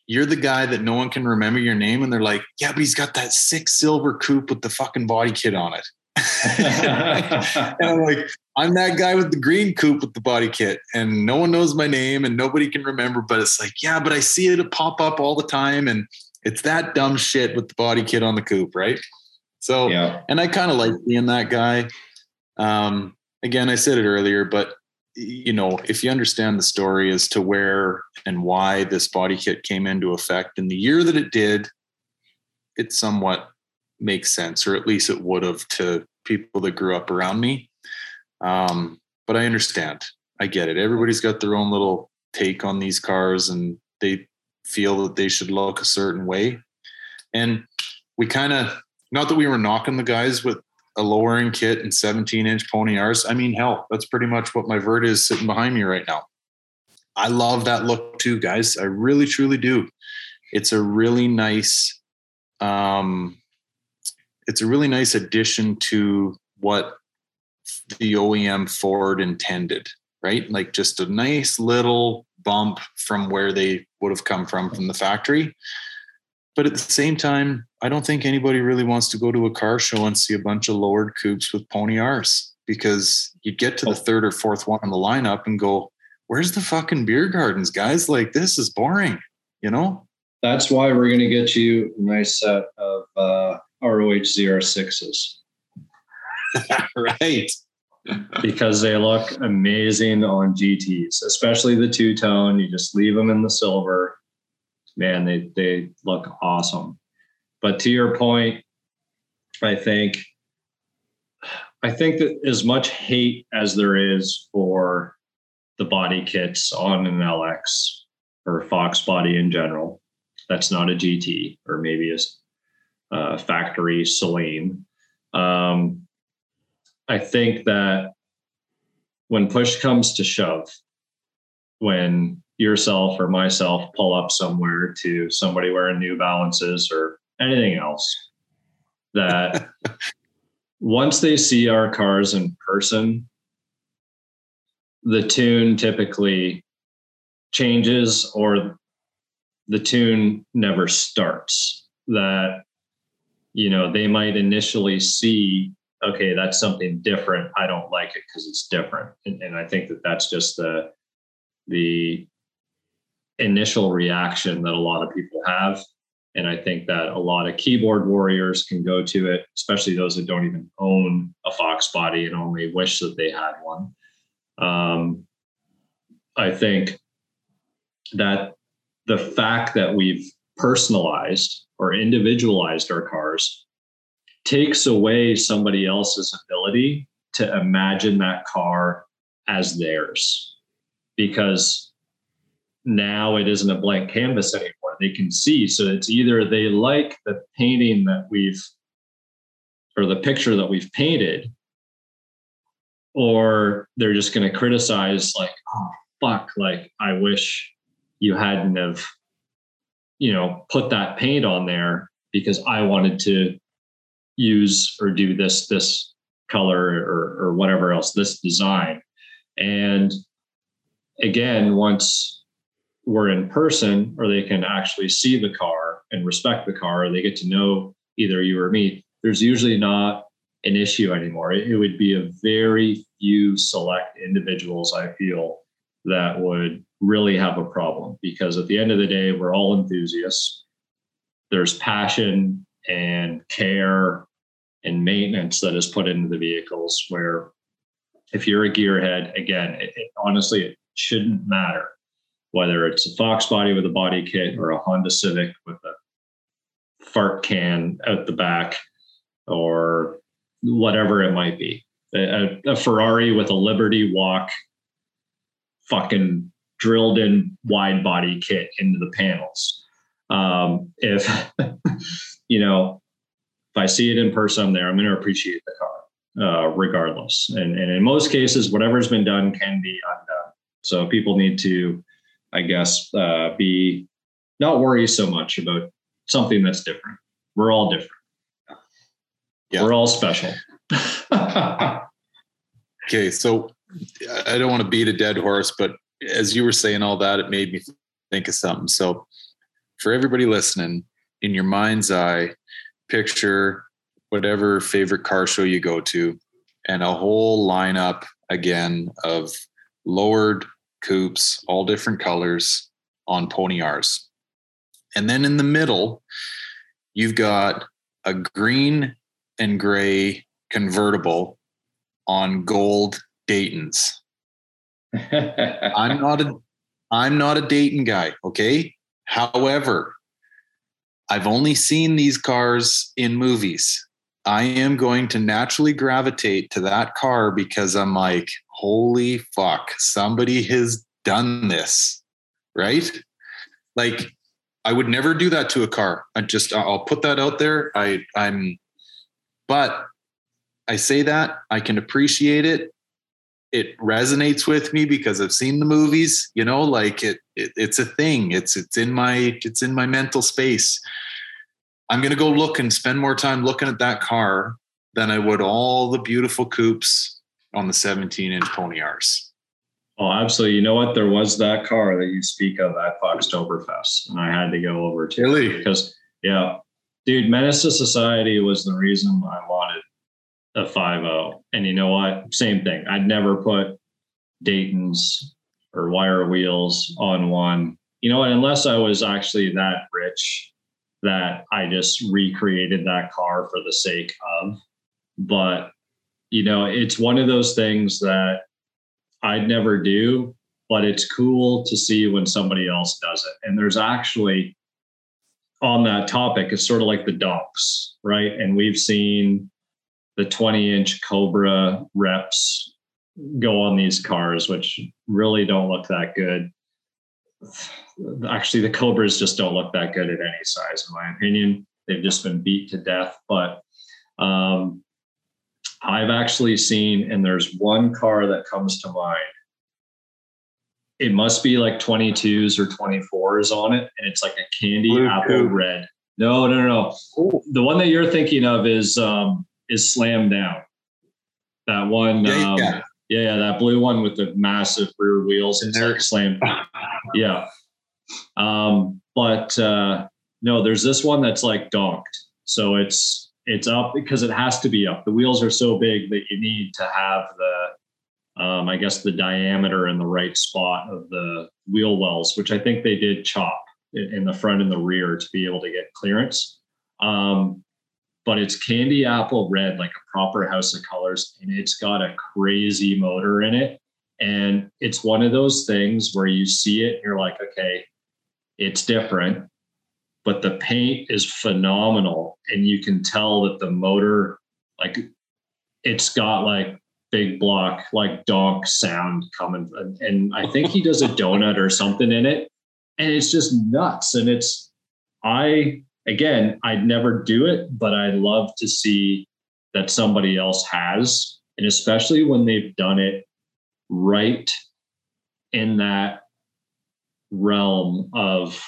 you're the guy that no one can remember your name and they're like yeah but he's got that six silver coupe with the fucking body kit on it and i'm like i'm that guy with the green coupe with the body kit and no one knows my name and nobody can remember but it's like yeah but i see it pop up all the time and it's that dumb shit with the body kit on the coupe right so yeah. and i kind of like being that guy um again, I said it earlier, but you know, if you understand the story as to where and why this body kit came into effect in the year that it did, it somewhat makes sense, or at least it would have to people that grew up around me. Um, but I understand. I get it. Everybody's got their own little take on these cars and they feel that they should look a certain way. And we kind of, not that we were knocking the guys with a lowering kit and 17 inch pony R's. I mean, hell, that's pretty much what my vert is sitting behind me right now. I love that look too, guys. I really, truly do. It's a really nice, um, it's a really nice addition to what the OEM Ford intended, right? Like just a nice little bump from where they would have come from from the factory. But at the same time, I don't think anybody really wants to go to a car show and see a bunch of lowered coupes with pony R's because you'd get to the third or fourth one in the lineup and go, where's the fucking beer gardens, guys? Like this is boring, you know? That's why we're going to get you a nice set of uh, ROH ZR6s. right. Because they look amazing on GTs, especially the two tone. You just leave them in the silver. Man, they, they look awesome. But to your point, I think I think that as much hate as there is for the body kits on an LX or Fox body in general, that's not a GT or maybe a uh, factory Saleen. Um, I think that when push comes to shove, when yourself or myself pull up somewhere to somebody wearing New Balances or anything else, that once they see our cars in person, the tune typically changes or the tune never starts. That, you know, they might initially see okay, that's something different. I don't like it because it's different. And, and I think that that's just the the initial reaction that a lot of people have. And I think that a lot of keyboard warriors can go to it, especially those that don't even own a Fox body and only wish that they had one. Um, I think that the fact that we've personalized or individualized our cars takes away somebody else's ability to imagine that car as theirs because now it isn't a blank canvas anymore. They can see. So it's either they like the painting that we've or the picture that we've painted, or they're just going to criticize, like, oh, fuck, like, I wish you hadn't have, you know, put that paint on there because I wanted to use or do this this color or, or whatever else this design. And again once we're in person or they can actually see the car and respect the car they get to know either you or me there's usually not an issue anymore. It, it would be a very few select individuals i feel that would really have a problem because at the end of the day we're all enthusiasts. There's passion and care and maintenance that is put into the vehicles where if you're a gearhead again it, it, honestly it shouldn't matter whether it's a fox body with a body kit or a honda civic with a fart can out the back or whatever it might be. A, a ferrari with a liberty walk fucking drilled in wide body kit into the panels. Um, if you know if I see it in person, I'm there. I'm going to appreciate the car, uh, regardless. And, and in most cases, whatever's been done can be undone. So people need to, I guess, uh, be not worry so much about something that's different. We're all different. Yeah. We're all special. okay, so I don't want to beat a dead horse, but as you were saying all that, it made me think of something. So for everybody listening, in your mind's eye, picture whatever favorite car show you go to and a whole lineup again of lowered coupes, all different colors on Pony R's. And then in the middle, you've got a green and gray convertible on gold Dayton's. I'm not a I'm not a Dayton guy, okay? However, I've only seen these cars in movies. I am going to naturally gravitate to that car because I'm like, holy fuck, somebody has done this, right? Like, I would never do that to a car. I just, I'll put that out there. I, I'm, but I say that I can appreciate it. It resonates with me because I've seen the movies. You know, like it, it it's a thing. It's it's in my it's in my mental space. I'm going to go look and spend more time looking at that car than I would all the beautiful coupes on the 17 inch Pony R's. Oh, absolutely. You know what? There was that car that you speak of at Foxtoberfest, and I had to go over to really because yeah, dude, Menace to Society was the reason I wanted a 5 And you know what? Same thing. I'd never put Dayton's or wire wheels on one. You know? Unless I was actually that rich that I just recreated that car for the sake of. But, you know, it's one of those things that I'd never do, but it's cool to see when somebody else does it. And there's actually on that topic, it's sort of like the docks, right? And we've seen the 20 inch Cobra reps go on these cars, which really don't look that good. Actually, the Cobras just don't look that good at any size, in my opinion. They've just been beat to death. But um, I've actually seen, and there's one car that comes to mind. It must be like 22s or 24s on it, and it's like a candy Blue apple red. No, no, no, no. The one that you're thinking of is um, is slammed Down. That one, yeah, um, yeah. yeah, that blue one with the massive rear wheels. It's like Slam. yeah. Um, but uh, no, there's this one that's like donked. So it's it's up because it has to be up. The wheels are so big that you need to have the, um, I guess, the diameter in the right spot of the wheel wells, which I think they did chop in the front and the rear to be able to get clearance. Um, but it's candy apple red, like a proper house of colors, and it's got a crazy motor in it. And it's one of those things where you see it, and you're like, okay, it's different but the paint is phenomenal and you can tell that the motor like it's got like big block like donk sound coming and i think he does a donut or something in it and it's just nuts and it's i again i'd never do it but I'd love to see that somebody else has and especially when they've done it right in that realm of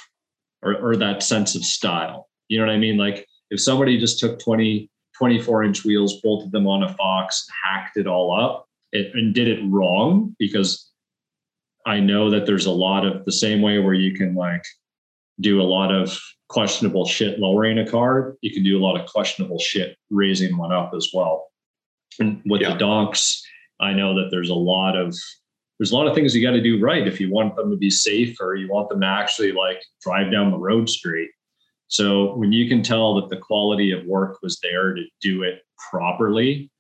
or, or that sense of style. You know what I mean? Like if somebody just took 20, 24 inch wheels, bolted them on a Fox, hacked it all up, it, and did it wrong because I know that there's a lot of the same way where you can like do a lot of questionable shit lowering a car, you can do a lot of questionable shit raising one up as well. And with yeah. the donks, I know that there's a lot of there's a lot of things you got to do right if you want them to be safe or you want them to actually like drive down the road straight. So when you can tell that the quality of work was there to do it properly,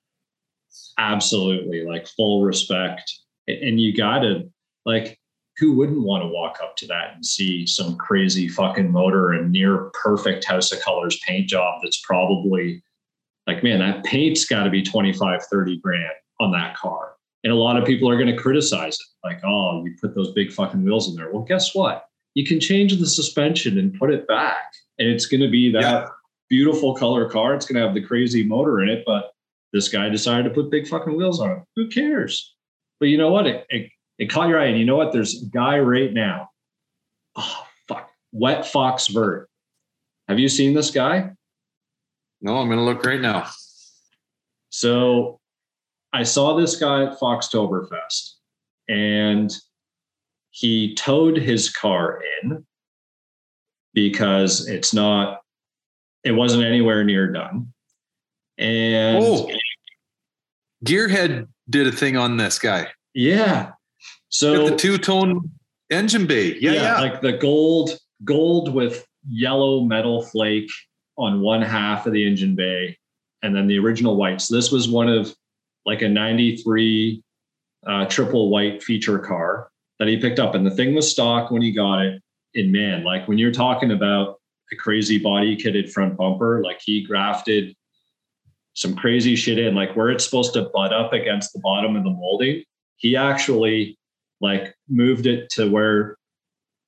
absolutely like full respect. And you got to like, who wouldn't want to walk up to that and see some crazy fucking motor and near perfect house of colors paint job that's probably like, man, that paint's got to be 25, 30 grand on that car and a lot of people are going to criticize it, like, oh, you put those big fucking wheels in there. Well, guess what? You can change the suspension and put it back, and it's going to be that yeah. beautiful color car. It's going to have the crazy motor in it, but this guy decided to put big fucking wheels on it. Who cares? But you know what? It, it, it caught your eye. And you know what? There's a guy right now. Oh, fuck. Wet Fox Vert. Have you seen this guy? No, I'm going to look right now. So I saw this guy at Foxtoberfest and he towed his car in because it's not, it wasn't anywhere near done. And oh, Gearhead did a thing on this guy. Yeah. So the two tone engine bay. Yeah, yeah, yeah. Like the gold, gold with yellow metal flake on one half of the engine bay and then the original white. So this was one of like a 93 uh, triple white feature car that he picked up. And the thing was stock when he got it. And man, like when you're talking about a crazy body kitted front bumper, like he grafted some crazy shit in, like where it's supposed to butt up against the bottom of the molding. He actually like moved it to where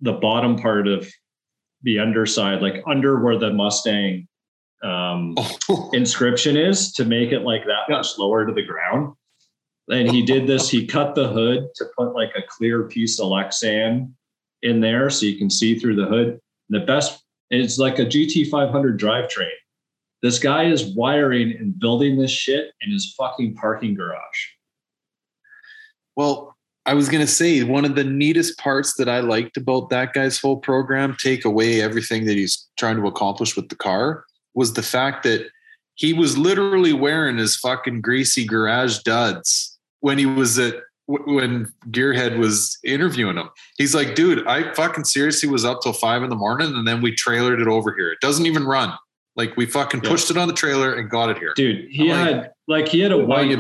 the bottom part of the underside, like under where the Mustang um, inscription is to make it like that much lower to the ground. And he did this. He cut the hood to put like a clear piece of Lexan in there so you can see through the hood. And the best, it's like a GT500 drivetrain. This guy is wiring and building this shit in his fucking parking garage. Well, I was going to say one of the neatest parts that I liked about that guy's whole program, take away everything that he's trying to accomplish with the car, was the fact that he was literally wearing his fucking greasy garage duds when he was at when Gearhead was interviewing him. He's like, dude, I fucking seriously was up till five in the morning and then we trailered it over here. It doesn't even run. Like we fucking yeah. pushed it on the trailer and got it here. Dude, he I'm had like, like, he had a white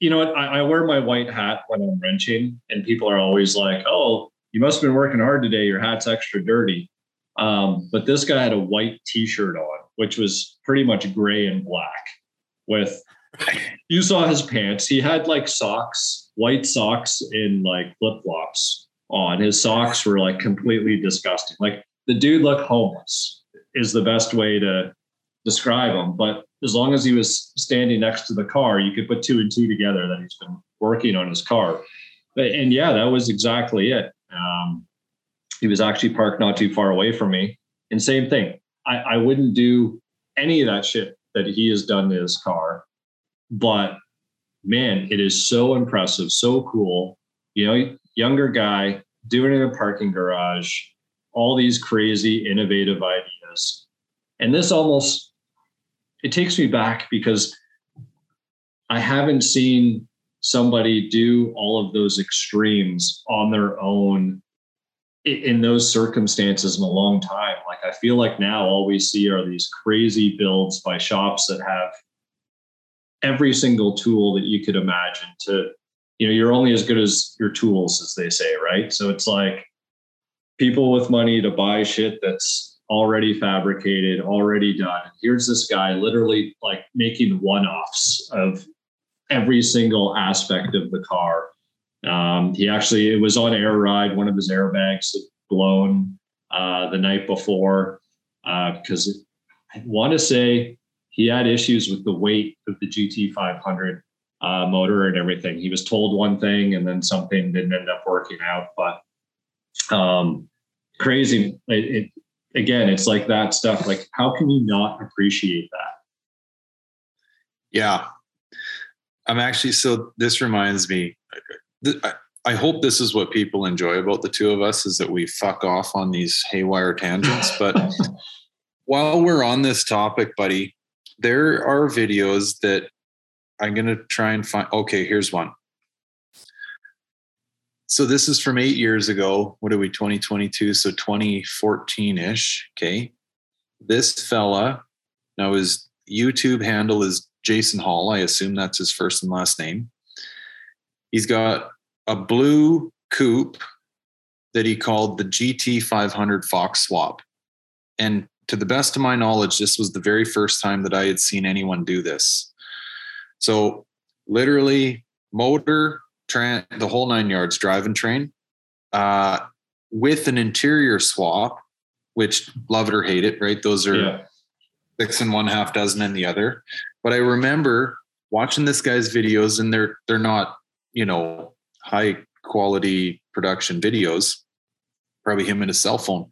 you know what? I, I, wear my white hat when I'm wrenching, and people are always like, "Oh, you must have been working hard today. Your hat's extra dirty." Um, but this guy had a white T-shirt on, which was pretty much gray and black. With you saw his pants. He had like socks, white socks, in like flip flops on. His socks were like completely disgusting. Like the dude looked homeless. Is the best way to describe him. But as long as he was standing next to the car, you could put two and two together that he's been working on his car. But, and yeah, that was exactly it. Um, he was actually parked not too far away from me. And same thing, I, I wouldn't do any of that shit that he has done to his car. But man, it is so impressive, so cool. You know, younger guy doing it in a parking garage, all these crazy, innovative ideas. And this almost it takes me back because I haven't seen somebody do all of those extremes on their own in those circumstances in a long time. Like I feel like now all we see are these crazy builds by shops that have every single tool that you could imagine to, you know, you're only as good as your tools, as they say, right? So it's like people with money to buy shit that's already fabricated, already done. Here's this guy literally like making one offs of every single aspect of the car. Um, he actually, it was on air ride. One of his airbags had blown uh, the night before because uh, I want to say he had issues with the weight of the GT500 uh, motor and everything. He was told one thing and then something didn't end up working out, but um, crazy. It, it, again, it's like that stuff. Like, how can you not appreciate that? Yeah. I'm actually, so this reminds me, I hope this is what people enjoy about the two of us is that we fuck off on these haywire tangents. But while we're on this topic, buddy, there are videos that I'm going to try and find. Okay, here's one. So this is from eight years ago. What are we, 2022? So 2014 ish. Okay. This fella, now his YouTube handle is Jason Hall. I assume that's his first and last name. He's got a blue coupe that he called the GT 500 Fox Swap. And to the best of my knowledge, this was the very first time that I had seen anyone do this. So, literally, motor, train, the whole nine yards, drive and train, uh, with an interior swap, which love it or hate it, right? Those are yeah. six and one half dozen and the other. But I remember watching this guy's videos, and they're they're not, you know, high quality production videos. Probably him and his cell phone.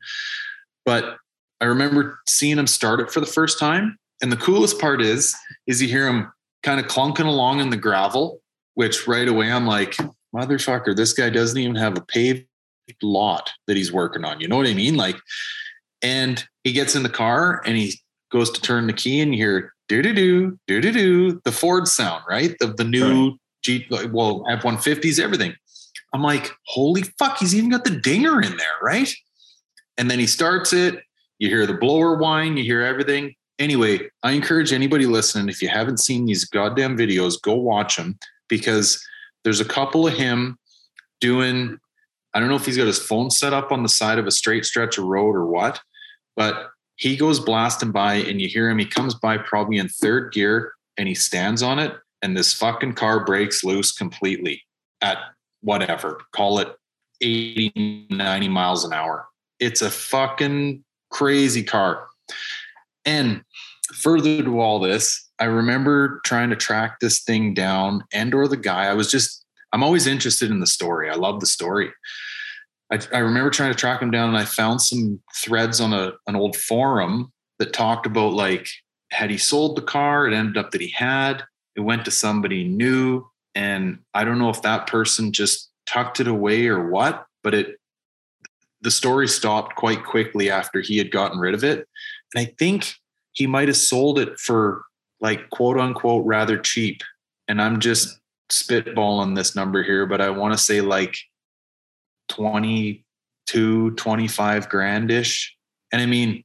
But I remember seeing him start it for the first time. And the coolest part is, is you hear him kind of clunking along in the gravel which right away I'm like, motherfucker, this guy doesn't even have a paved lot that he's working on. You know what I mean? Like, and he gets in the car and he goes to turn the key and you hear do do do do do do the Ford sound, right? Of the new right. G well F one fifties, everything. I'm like, holy fuck, he's even got the dinger in there, right? And then he starts it. You hear the blower whine, you hear everything. Anyway, I encourage anybody listening, if you haven't seen these goddamn videos, go watch them because there's a couple of him doing I don't know if he's got his phone set up on the side of a straight stretch of road or what, but he goes blasting by and you hear him. He comes by probably in third gear and he stands on it, and this fucking car breaks loose completely at whatever, call it 80, 90 miles an hour. It's a fucking crazy car. And further to all this, I remember trying to track this thing down and or the guy. I was just I'm always interested in the story. I love the story. I, I remember trying to track him down and I found some threads on a an old forum that talked about like had he sold the car, it ended up that he had. It went to somebody new. And I don't know if that person just tucked it away or what, but it the story stopped quite quickly after he had gotten rid of it. And I think he might have sold it for like quote unquote rather cheap. And I'm just spitballing this number here, but I want to say like 22, 25 grandish. And I mean,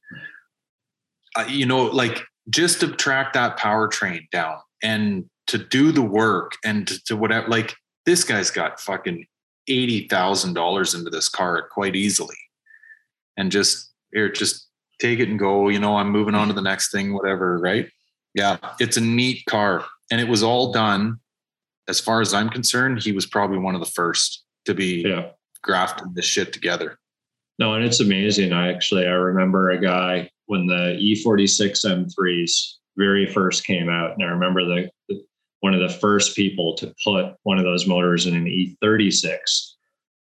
you know, like just to track that powertrain down and to do the work and to, to whatever, like this guy's got fucking $80,000 into this car quite easily. And just here, just take it and go, you know, I'm moving on to the next thing, whatever. Right. Yeah. It's a neat car. And it was all done as far as I'm concerned, he was probably one of the first to be yeah. grafting this shit together. No, and it's amazing. I actually I remember a guy when the E46 M3s very first came out, and I remember the, the one of the first people to put one of those motors in an E36.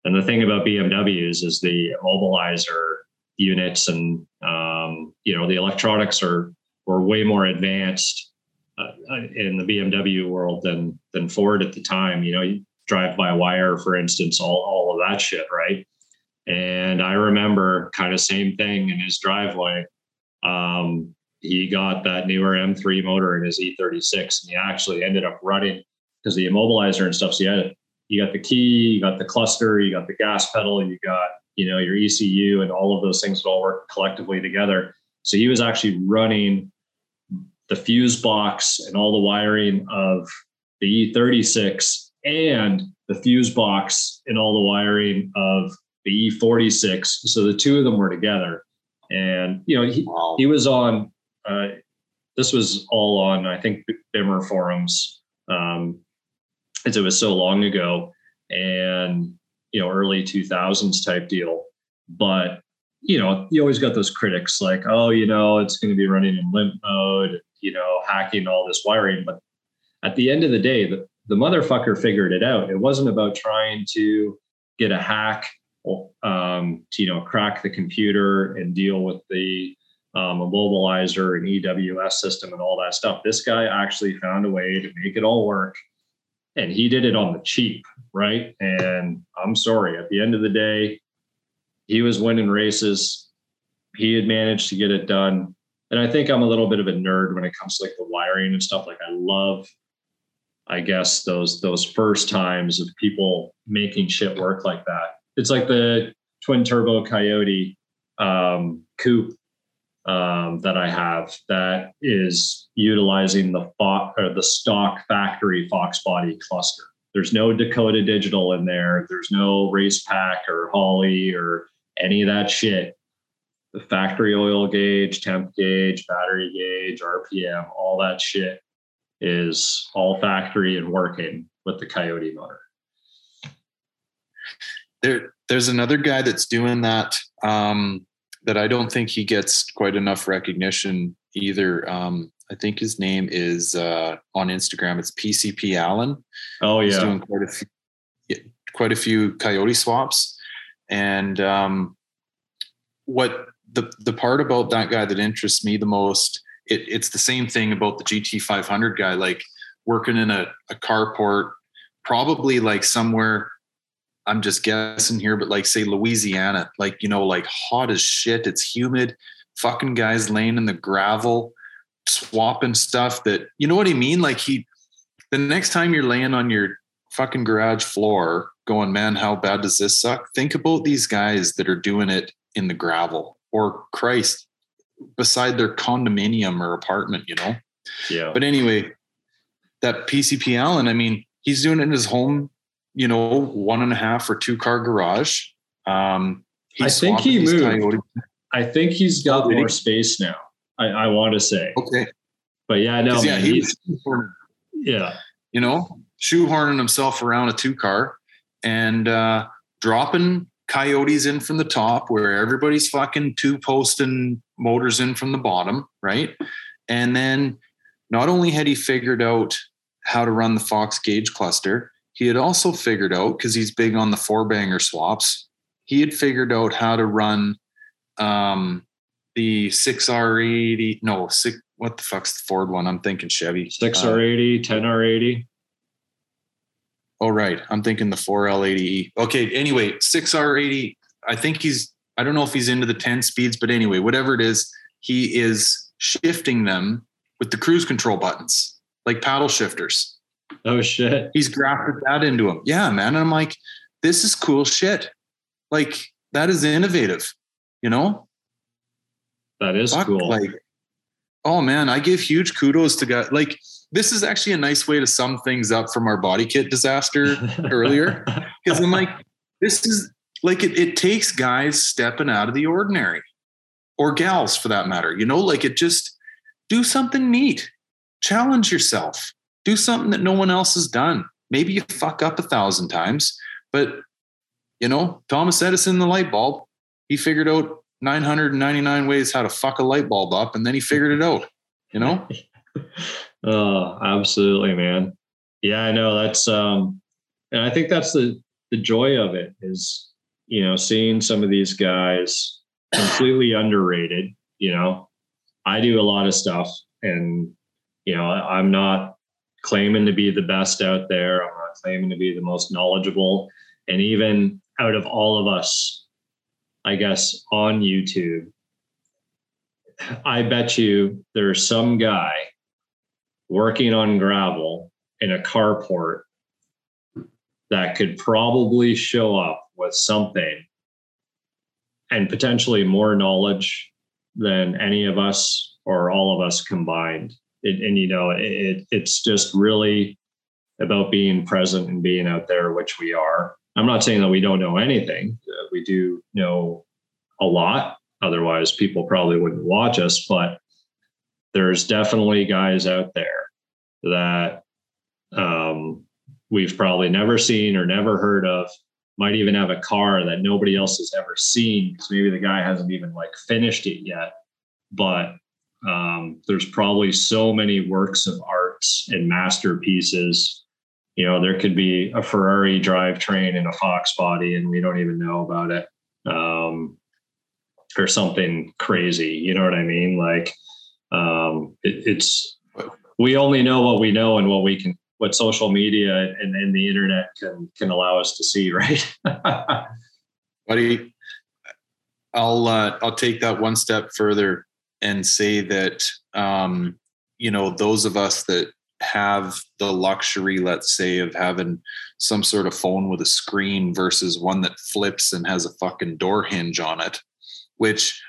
And the thing about BMWs is the immobilizer units and um, you know the electronics are were way more advanced uh, in the BMW world than than Ford at the time. You know, you drive by wire, for instance, all all of that shit, right? And I remember kind of same thing in his driveway. Um, he got that newer M3 motor in his E36, and he actually ended up running because the immobilizer and stuff. So you had you got the key, you got the cluster, you got the gas pedal, you got you know your ECU, and all of those things would all work collectively together. So he was actually running the fuse box and all the wiring of the E36 and the fuse box and all the wiring of the E46. So the two of them were together. And, you know, he, wow. he was on, uh, this was all on, I think, Bimmer forums, um, as it was so long ago and, you know, early 2000s type deal. But, you know, you always got those critics like, oh, you know, it's going to be running in limp mode you know, hacking all this wiring. But at the end of the day, the, the motherfucker figured it out. It wasn't about trying to get a hack, um, to, you know, crack the computer and deal with the um, immobilizer and EWS system and all that stuff. This guy actually found a way to make it all work. And he did it on the cheap, right? And I'm sorry, at the end of the day, he was winning races. He had managed to get it done and I think I'm a little bit of a nerd when it comes to like the wiring and stuff. Like I love, I guess those those first times of people making shit work like that. It's like the twin turbo Coyote um, coupe um, that I have that is utilizing the fo- or the stock factory Fox body cluster. There's no Dakota digital in there. There's no race pack or Holley or any of that shit the factory oil gauge, temp gauge, battery gauge, RPM, all that shit is all factory and working with the Coyote motor. There, there's another guy that's doing that. Um, that I don't think he gets quite enough recognition either. Um, I think his name is uh, on Instagram. It's PCP Allen. Oh yeah, He's doing quite a few, quite a few Coyote swaps, and um, what the the part about that guy that interests me the most, it, it's the same thing about the GT 500 guy, like working in a, a carport, probably like somewhere. I'm just guessing here, but like say Louisiana, like you know, like hot as shit. It's humid. Fucking guys laying in the gravel, swapping stuff. That you know what I mean. Like he, the next time you're laying on your fucking garage floor, going, man, how bad does this suck? Think about these guys that are doing it in the gravel or Christ beside their condominium or apartment, you know? Yeah. But anyway, that PCP Allen, I mean, he's doing it in his home, you know, one and a half or two car garage. Um, I think he moved. Coyote. I think he's got oh, more space now. I, I, want to say. Okay. But yeah, no, yeah, he's, yeah. You know, shoehorning himself around a two car and uh, dropping coyotes in from the top where everybody's fucking two posting motors in from the bottom, right? And then not only had he figured out how to run the Fox gauge cluster, he had also figured out because he's big on the four banger swaps. He had figured out how to run um, the six R80. No, six. What the fuck's the Ford one? I'm thinking Chevy. Six R80, uh, ten R80. Oh, right. I'm thinking the 4L80E. Okay. Anyway, 6R80. I think he's, I don't know if he's into the 10 speeds, but anyway, whatever it is, he is shifting them with the cruise control buttons, like paddle shifters. Oh, shit. He's grafted that into him. Yeah, man. And I'm like, this is cool shit. Like, that is innovative, you know? That is Fuck, cool. Like, oh man, I give huge kudos to guys. Like, this is actually a nice way to sum things up from our body kit disaster earlier. Because I'm like, this is like it, it takes guys stepping out of the ordinary or gals for that matter. You know, like it just do something neat, challenge yourself, do something that no one else has done. Maybe you fuck up a thousand times, but you know, Thomas Edison, the light bulb, he figured out 999 ways how to fuck a light bulb up, and then he figured it out, you know? oh, absolutely, man. Yeah, I know that's um and I think that's the the joy of it is, you know, seeing some of these guys completely underrated, you know. I do a lot of stuff and you know, I'm not claiming to be the best out there. I'm not claiming to be the most knowledgeable. And even out of all of us, I guess, on YouTube, I bet you there's some guy working on gravel in a carport that could probably show up with something and potentially more knowledge than any of us or all of us combined. It, and you know, it, it's just really about being present and being out there, which we are. I'm not saying that we don't know anything. Uh, we do know a lot. Otherwise, people probably wouldn't watch us. But there's definitely guys out there that um, we've probably never seen or never heard of. Might even have a car that nobody else has ever seen because maybe the guy hasn't even like finished it yet. But um, there's probably so many works of art and masterpieces you know there could be a ferrari drivetrain in a fox body and we don't even know about it um, or something crazy you know what i mean like um, it, it's we only know what we know and what we can what social media and, and the internet can can allow us to see right? Buddy i'll uh, i'll take that one step further and say that um, you know those of us that have the luxury, let's say, of having some sort of phone with a screen versus one that flips and has a fucking door hinge on it, which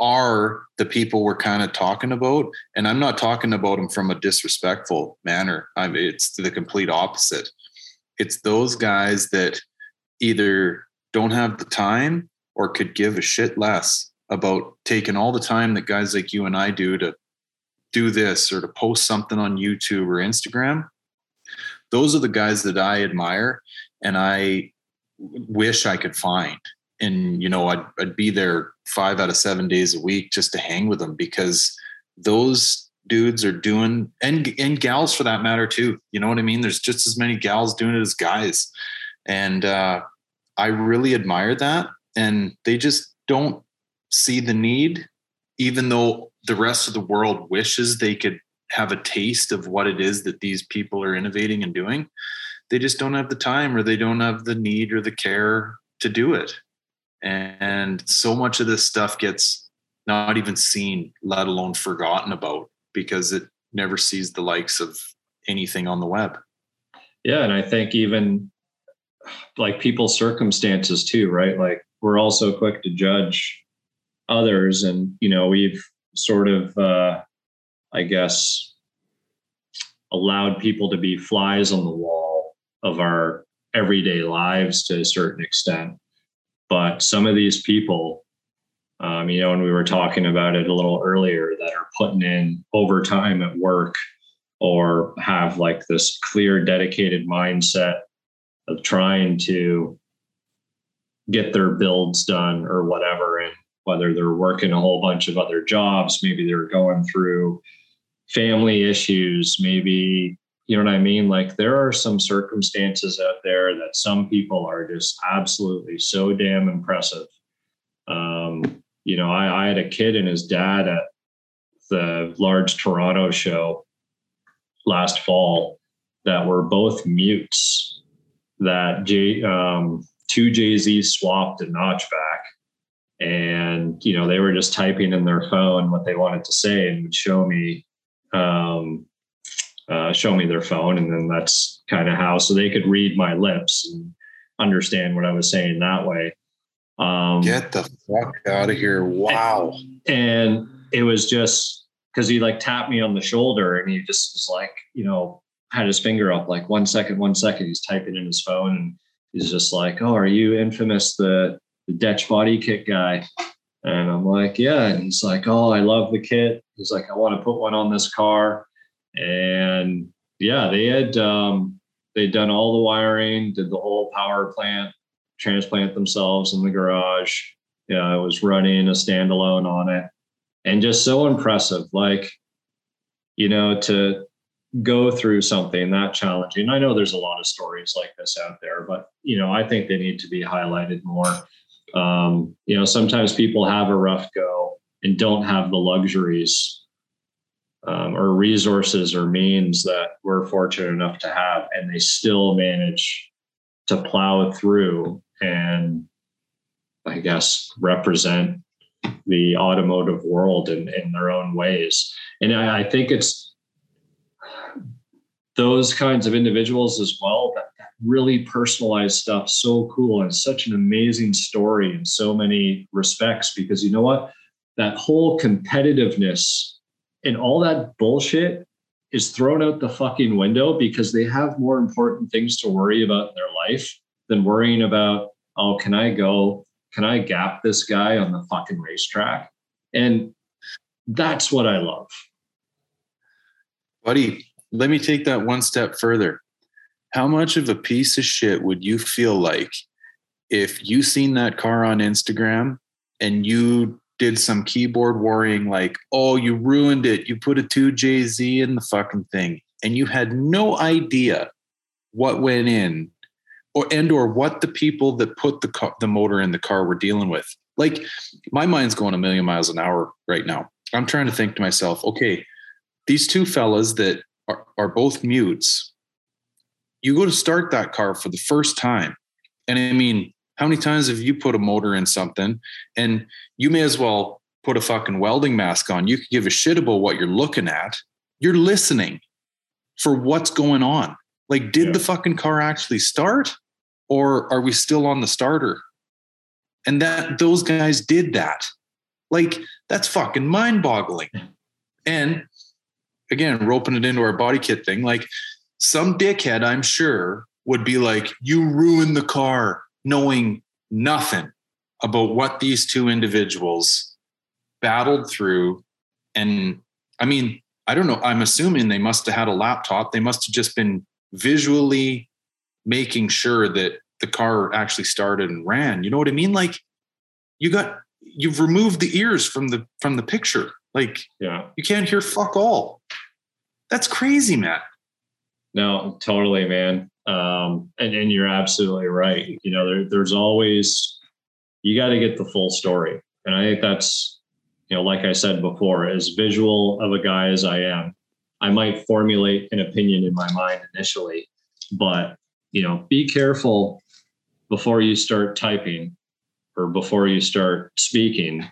are the people we're kind of talking about. And I'm not talking about them from a disrespectful manner. I mean, it's the complete opposite. It's those guys that either don't have the time or could give a shit less about taking all the time that guys like you and I do to do this or to post something on YouTube or Instagram. Those are the guys that I admire and I wish I could find. And, you know, I'd, I'd be there five out of seven days a week just to hang with them because those dudes are doing, and, and gals for that matter too. You know what I mean? There's just as many gals doing it as guys. And uh, I really admire that. And they just don't see the need, even though the rest of the world wishes they could have a taste of what it is that these people are innovating and doing they just don't have the time or they don't have the need or the care to do it and so much of this stuff gets not even seen let alone forgotten about because it never sees the likes of anything on the web yeah and i think even like people's circumstances too right like we're all so quick to judge others and you know we've sort of, uh, I guess, allowed people to be flies on the wall of our everyday lives to a certain extent. But some of these people, um, you know, and we were talking about it a little earlier, that are putting in overtime at work or have like this clear, dedicated mindset of trying to get their builds done or whatever. And whether they're working a whole bunch of other jobs, maybe they're going through family issues, maybe, you know what I mean? Like there are some circumstances out there that some people are just absolutely so damn impressive. Um, you know, I, I had a kid and his dad at the large Toronto show last fall that were both mutes that um, two JZs swapped a notch back, and you know they were just typing in their phone what they wanted to say and would show me um, uh, show me their phone, and then that's kind of how so they could read my lips and understand what I was saying that way. Um, Get the fuck out of here! Wow. And, and it was just because he like tapped me on the shoulder, and he just was like, you know, had his finger up like one second, one second. He's typing in his phone, and he's just like, "Oh, are you infamous the the Dech body kit guy?" And I'm like, "Yeah." And he's like, "Oh, I love the kit." He's like, "I want to put one on this car." And yeah, they had um, they'd done all the wiring, did the whole power plant transplant themselves in the garage. Yeah, I was running a standalone on it, and just so impressive. Like, you know, to go through something that challenging. I know there's a lot of stories like this out there, but you know, I think they need to be highlighted more. Um, you know, sometimes people have a rough go and don't have the luxuries um, or resources or means that we're fortunate enough to have, and they still manage to plow through and, I guess, represent the automotive world in, in their own ways. And I, I think it's those kinds of individuals as well that, that really personalized stuff so cool and such an amazing story in so many respects because you know what that whole competitiveness and all that bullshit is thrown out the fucking window because they have more important things to worry about in their life than worrying about, oh, can I go? Can I gap this guy on the fucking racetrack? And that's what I love. Buddy, let me take that one step further. How much of a piece of shit would you feel like if you seen that car on Instagram and you did some keyboard worrying like, oh, you ruined it. You put a 2JZ in the fucking thing and you had no idea what went in or and or what the people that put the car, the motor in the car were dealing with. Like my mind's going a million miles an hour right now. I'm trying to think to myself, okay, these two fellas that are, are both mutes, you go to start that car for the first time. And I mean, how many times have you put a motor in something and you may as well put a fucking welding mask on? You could give a shit about what you're looking at. You're listening for what's going on. Like, did yeah. the fucking car actually start or are we still on the starter? And that those guys did that. Like, that's fucking mind boggling. And again, roping it into our body kit thing, like some dickhead, I'm sure, would be like, you ruined the car knowing nothing about what these two individuals battled through. And I mean, I don't know. I'm assuming they must have had a laptop. They must have just been visually making sure that the car actually started and ran. You know what I mean? Like you got you've removed the ears from the from the picture. Like yeah, you can't hear fuck all. That's crazy, Matt. No, totally, man. Um, and, and you're absolutely right. You know, there, there's always, you got to get the full story. And I think that's, you know, like I said before, as visual of a guy as I am, I might formulate an opinion in my mind initially, but, you know, be careful before you start typing or before you start speaking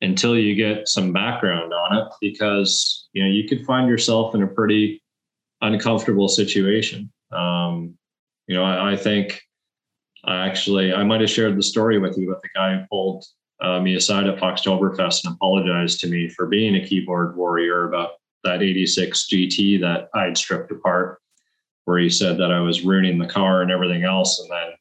until you get some background on it because you know you could find yourself in a pretty uncomfortable situation um, you know, I, I think I actually I might have shared the story with you, but the guy who pulled uh, me aside at Foxtoberfest and apologized to me for being a keyboard warrior about that 86 GT that I'd stripped apart, where he said that I was ruining the car and everything else. And then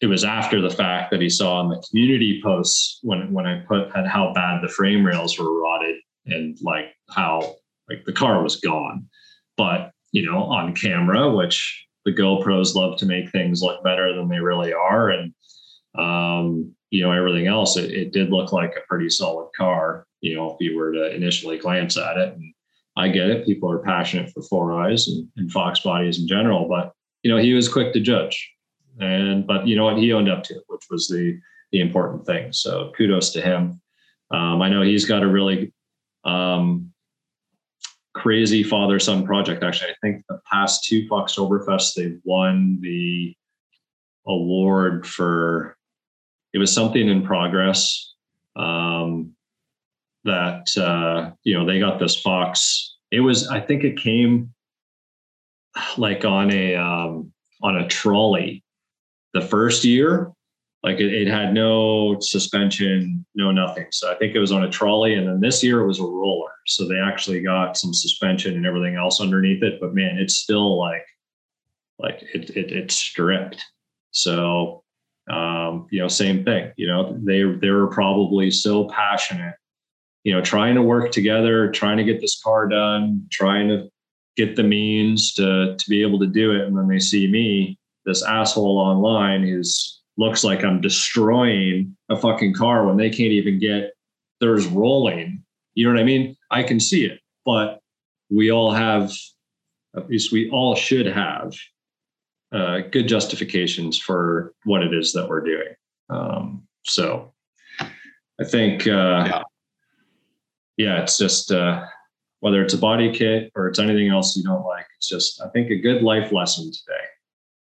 it was after the fact that he saw in the community posts when when I put how bad the frame rails were rotted and like how like the car was gone. But you know, on camera, which the GoPros love to make things look better than they really are. And, um, you know, everything else, it, it, did look like a pretty solid car, you know, if you were to initially glance at it. And I get it. People are passionate for four eyes and, and Fox bodies in general, but, you know, he was quick to judge. And, but you know what? He owned up to which was the, the important thing. So kudos to him. Um, I know he's got a really um, crazy father son project. Actually, I think the past two Foxtoberfest they won the award for it was something in progress um, that uh, you know they got this fox. It was I think it came like on a um, on a trolley the first year like it, it, had no suspension no nothing. So i think it was on a trolley and then this year it was a roller. So they actually got some suspension and everything else underneath it but man it's still like like it, it it's stripped. So um you know same thing you know they they were probably so passionate you know trying to work together trying to get this car done trying to get the means to to be able to do it. And then they see me this asshole online who's looks like I'm destroying a fucking car when they can't even get theirs rolling. You know what I mean? I can see it, but we all have, at least we all should have uh, good justifications for what it is that we're doing. Um, so I think, uh, yeah. yeah, it's just uh, whether it's a body kit or it's anything else you don't like. It's just, I think, a good life lesson today.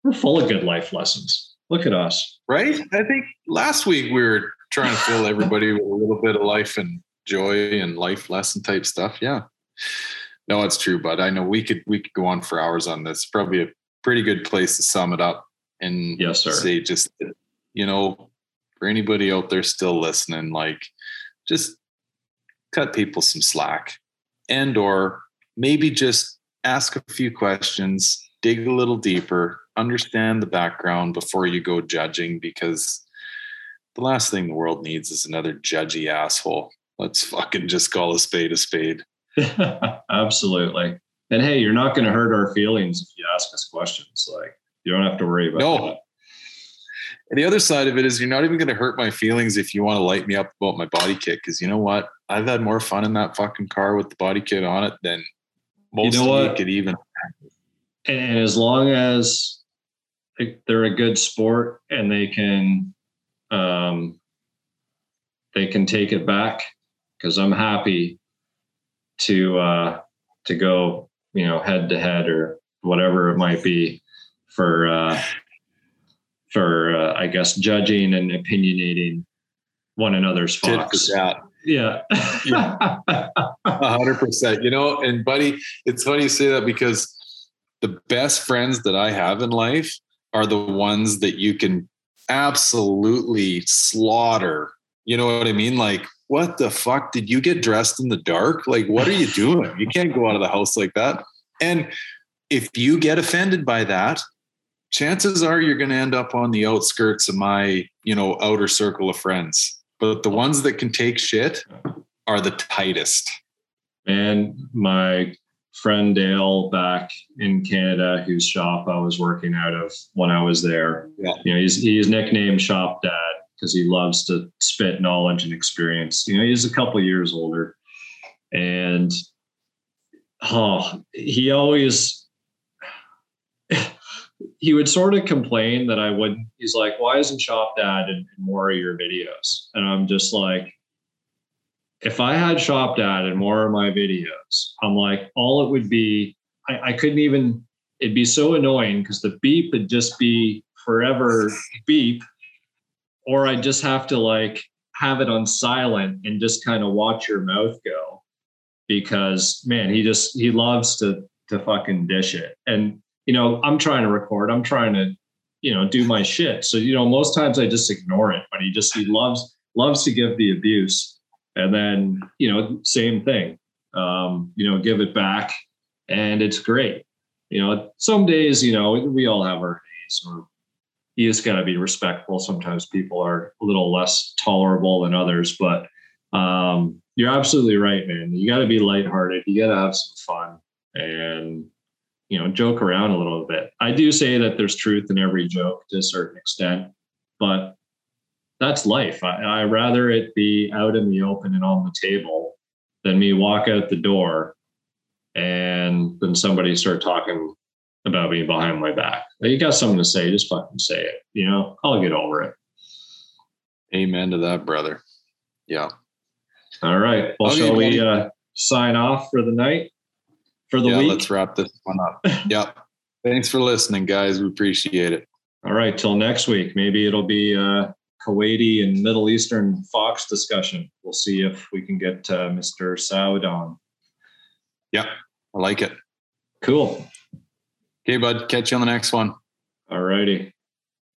We're full of good life lessons. Look at us. Right? I think last week we were trying to fill everybody with a little bit of life and joy and life lesson type stuff. Yeah. No, it's true, but I know we could we could go on for hours on this. Probably a pretty good place to sum it up and yes, sir. say just you know, for anybody out there still listening, like just cut people some slack and or maybe just ask a few questions, dig a little deeper, understand the background before you go judging because the last thing the world needs is another judgy asshole. Let's fucking just call a spade a spade. Absolutely. And hey, you're not going to hurt our feelings if you ask us questions. Like you don't have to worry about no. that. And the other side of it is you're not even going to hurt my feelings if you want to light me up about my body kit. Cause you know what? I've had more fun in that fucking car with the body kit on it than most you know of you could even. And as long as they're a good sport and they can um, they can take it back because I'm happy to uh, to go you know head to head or whatever it might be for uh, for uh, I guess judging and opinionating one another's fox. Yeah. hundred percent. You know, and buddy, it's funny you say that because the best friends that I have in life are the ones that you can absolutely slaughter. You know what I mean? Like, what the fuck? Did you get dressed in the dark? Like, what are you doing? You can't go out of the house like that. And if you get offended by that, chances are you're going to end up on the outskirts of my, you know, outer circle of friends. But the ones that can take shit are the tightest. And my friend Dale back in Canada, whose shop I was working out of when I was there. Yeah. You know, he's he's nicknamed Shop Dad because he loves to spit knowledge and experience. You know, he's a couple years older, and oh, he always he would sort of complain that I wouldn't. He's like, "Why isn't Shop Dad in, in more of your videos?" And I'm just like, if I had Shop Dad in more of my videos, I'm like, all it would be, I, I couldn't even, it'd be so annoying because the beep would just be forever beep, or I'd just have to like have it on silent and just kind of watch your mouth go because man, he just, he loves to, to fucking dish it. And, you know, I'm trying to record, I'm trying to, you know, do my shit. So, you know, most times I just ignore it, but he just, he loves, loves to give the abuse and then you know same thing um, you know give it back and it's great. You know some days you know we all have our days or you just got to be respectful. Sometimes people are a little less tolerable than others but um, you're absolutely right man. You got to be lighthearted. You got to have some fun and you know joke around a little bit. I do say that there's truth in every joke to a certain extent but that's life. I, I rather it be out in the open and on the table than me walk out the door and then somebody start talking about me behind my back. You got something to say, just fucking say it. You know, I'll get over it. Amen to that, brother. Yeah. All right. Well, shall we uh, sign off for the night? for the yeah, week. let's wrap this one up. yep. Thanks for listening, guys. We appreciate it. All right, till next week. Maybe it'll be uh, Kuwaiti and Middle Eastern Fox discussion. We'll see if we can get uh, Mr. Saud on. Yep, I like it. Cool. Okay, bud. Catch you on the next one. All righty.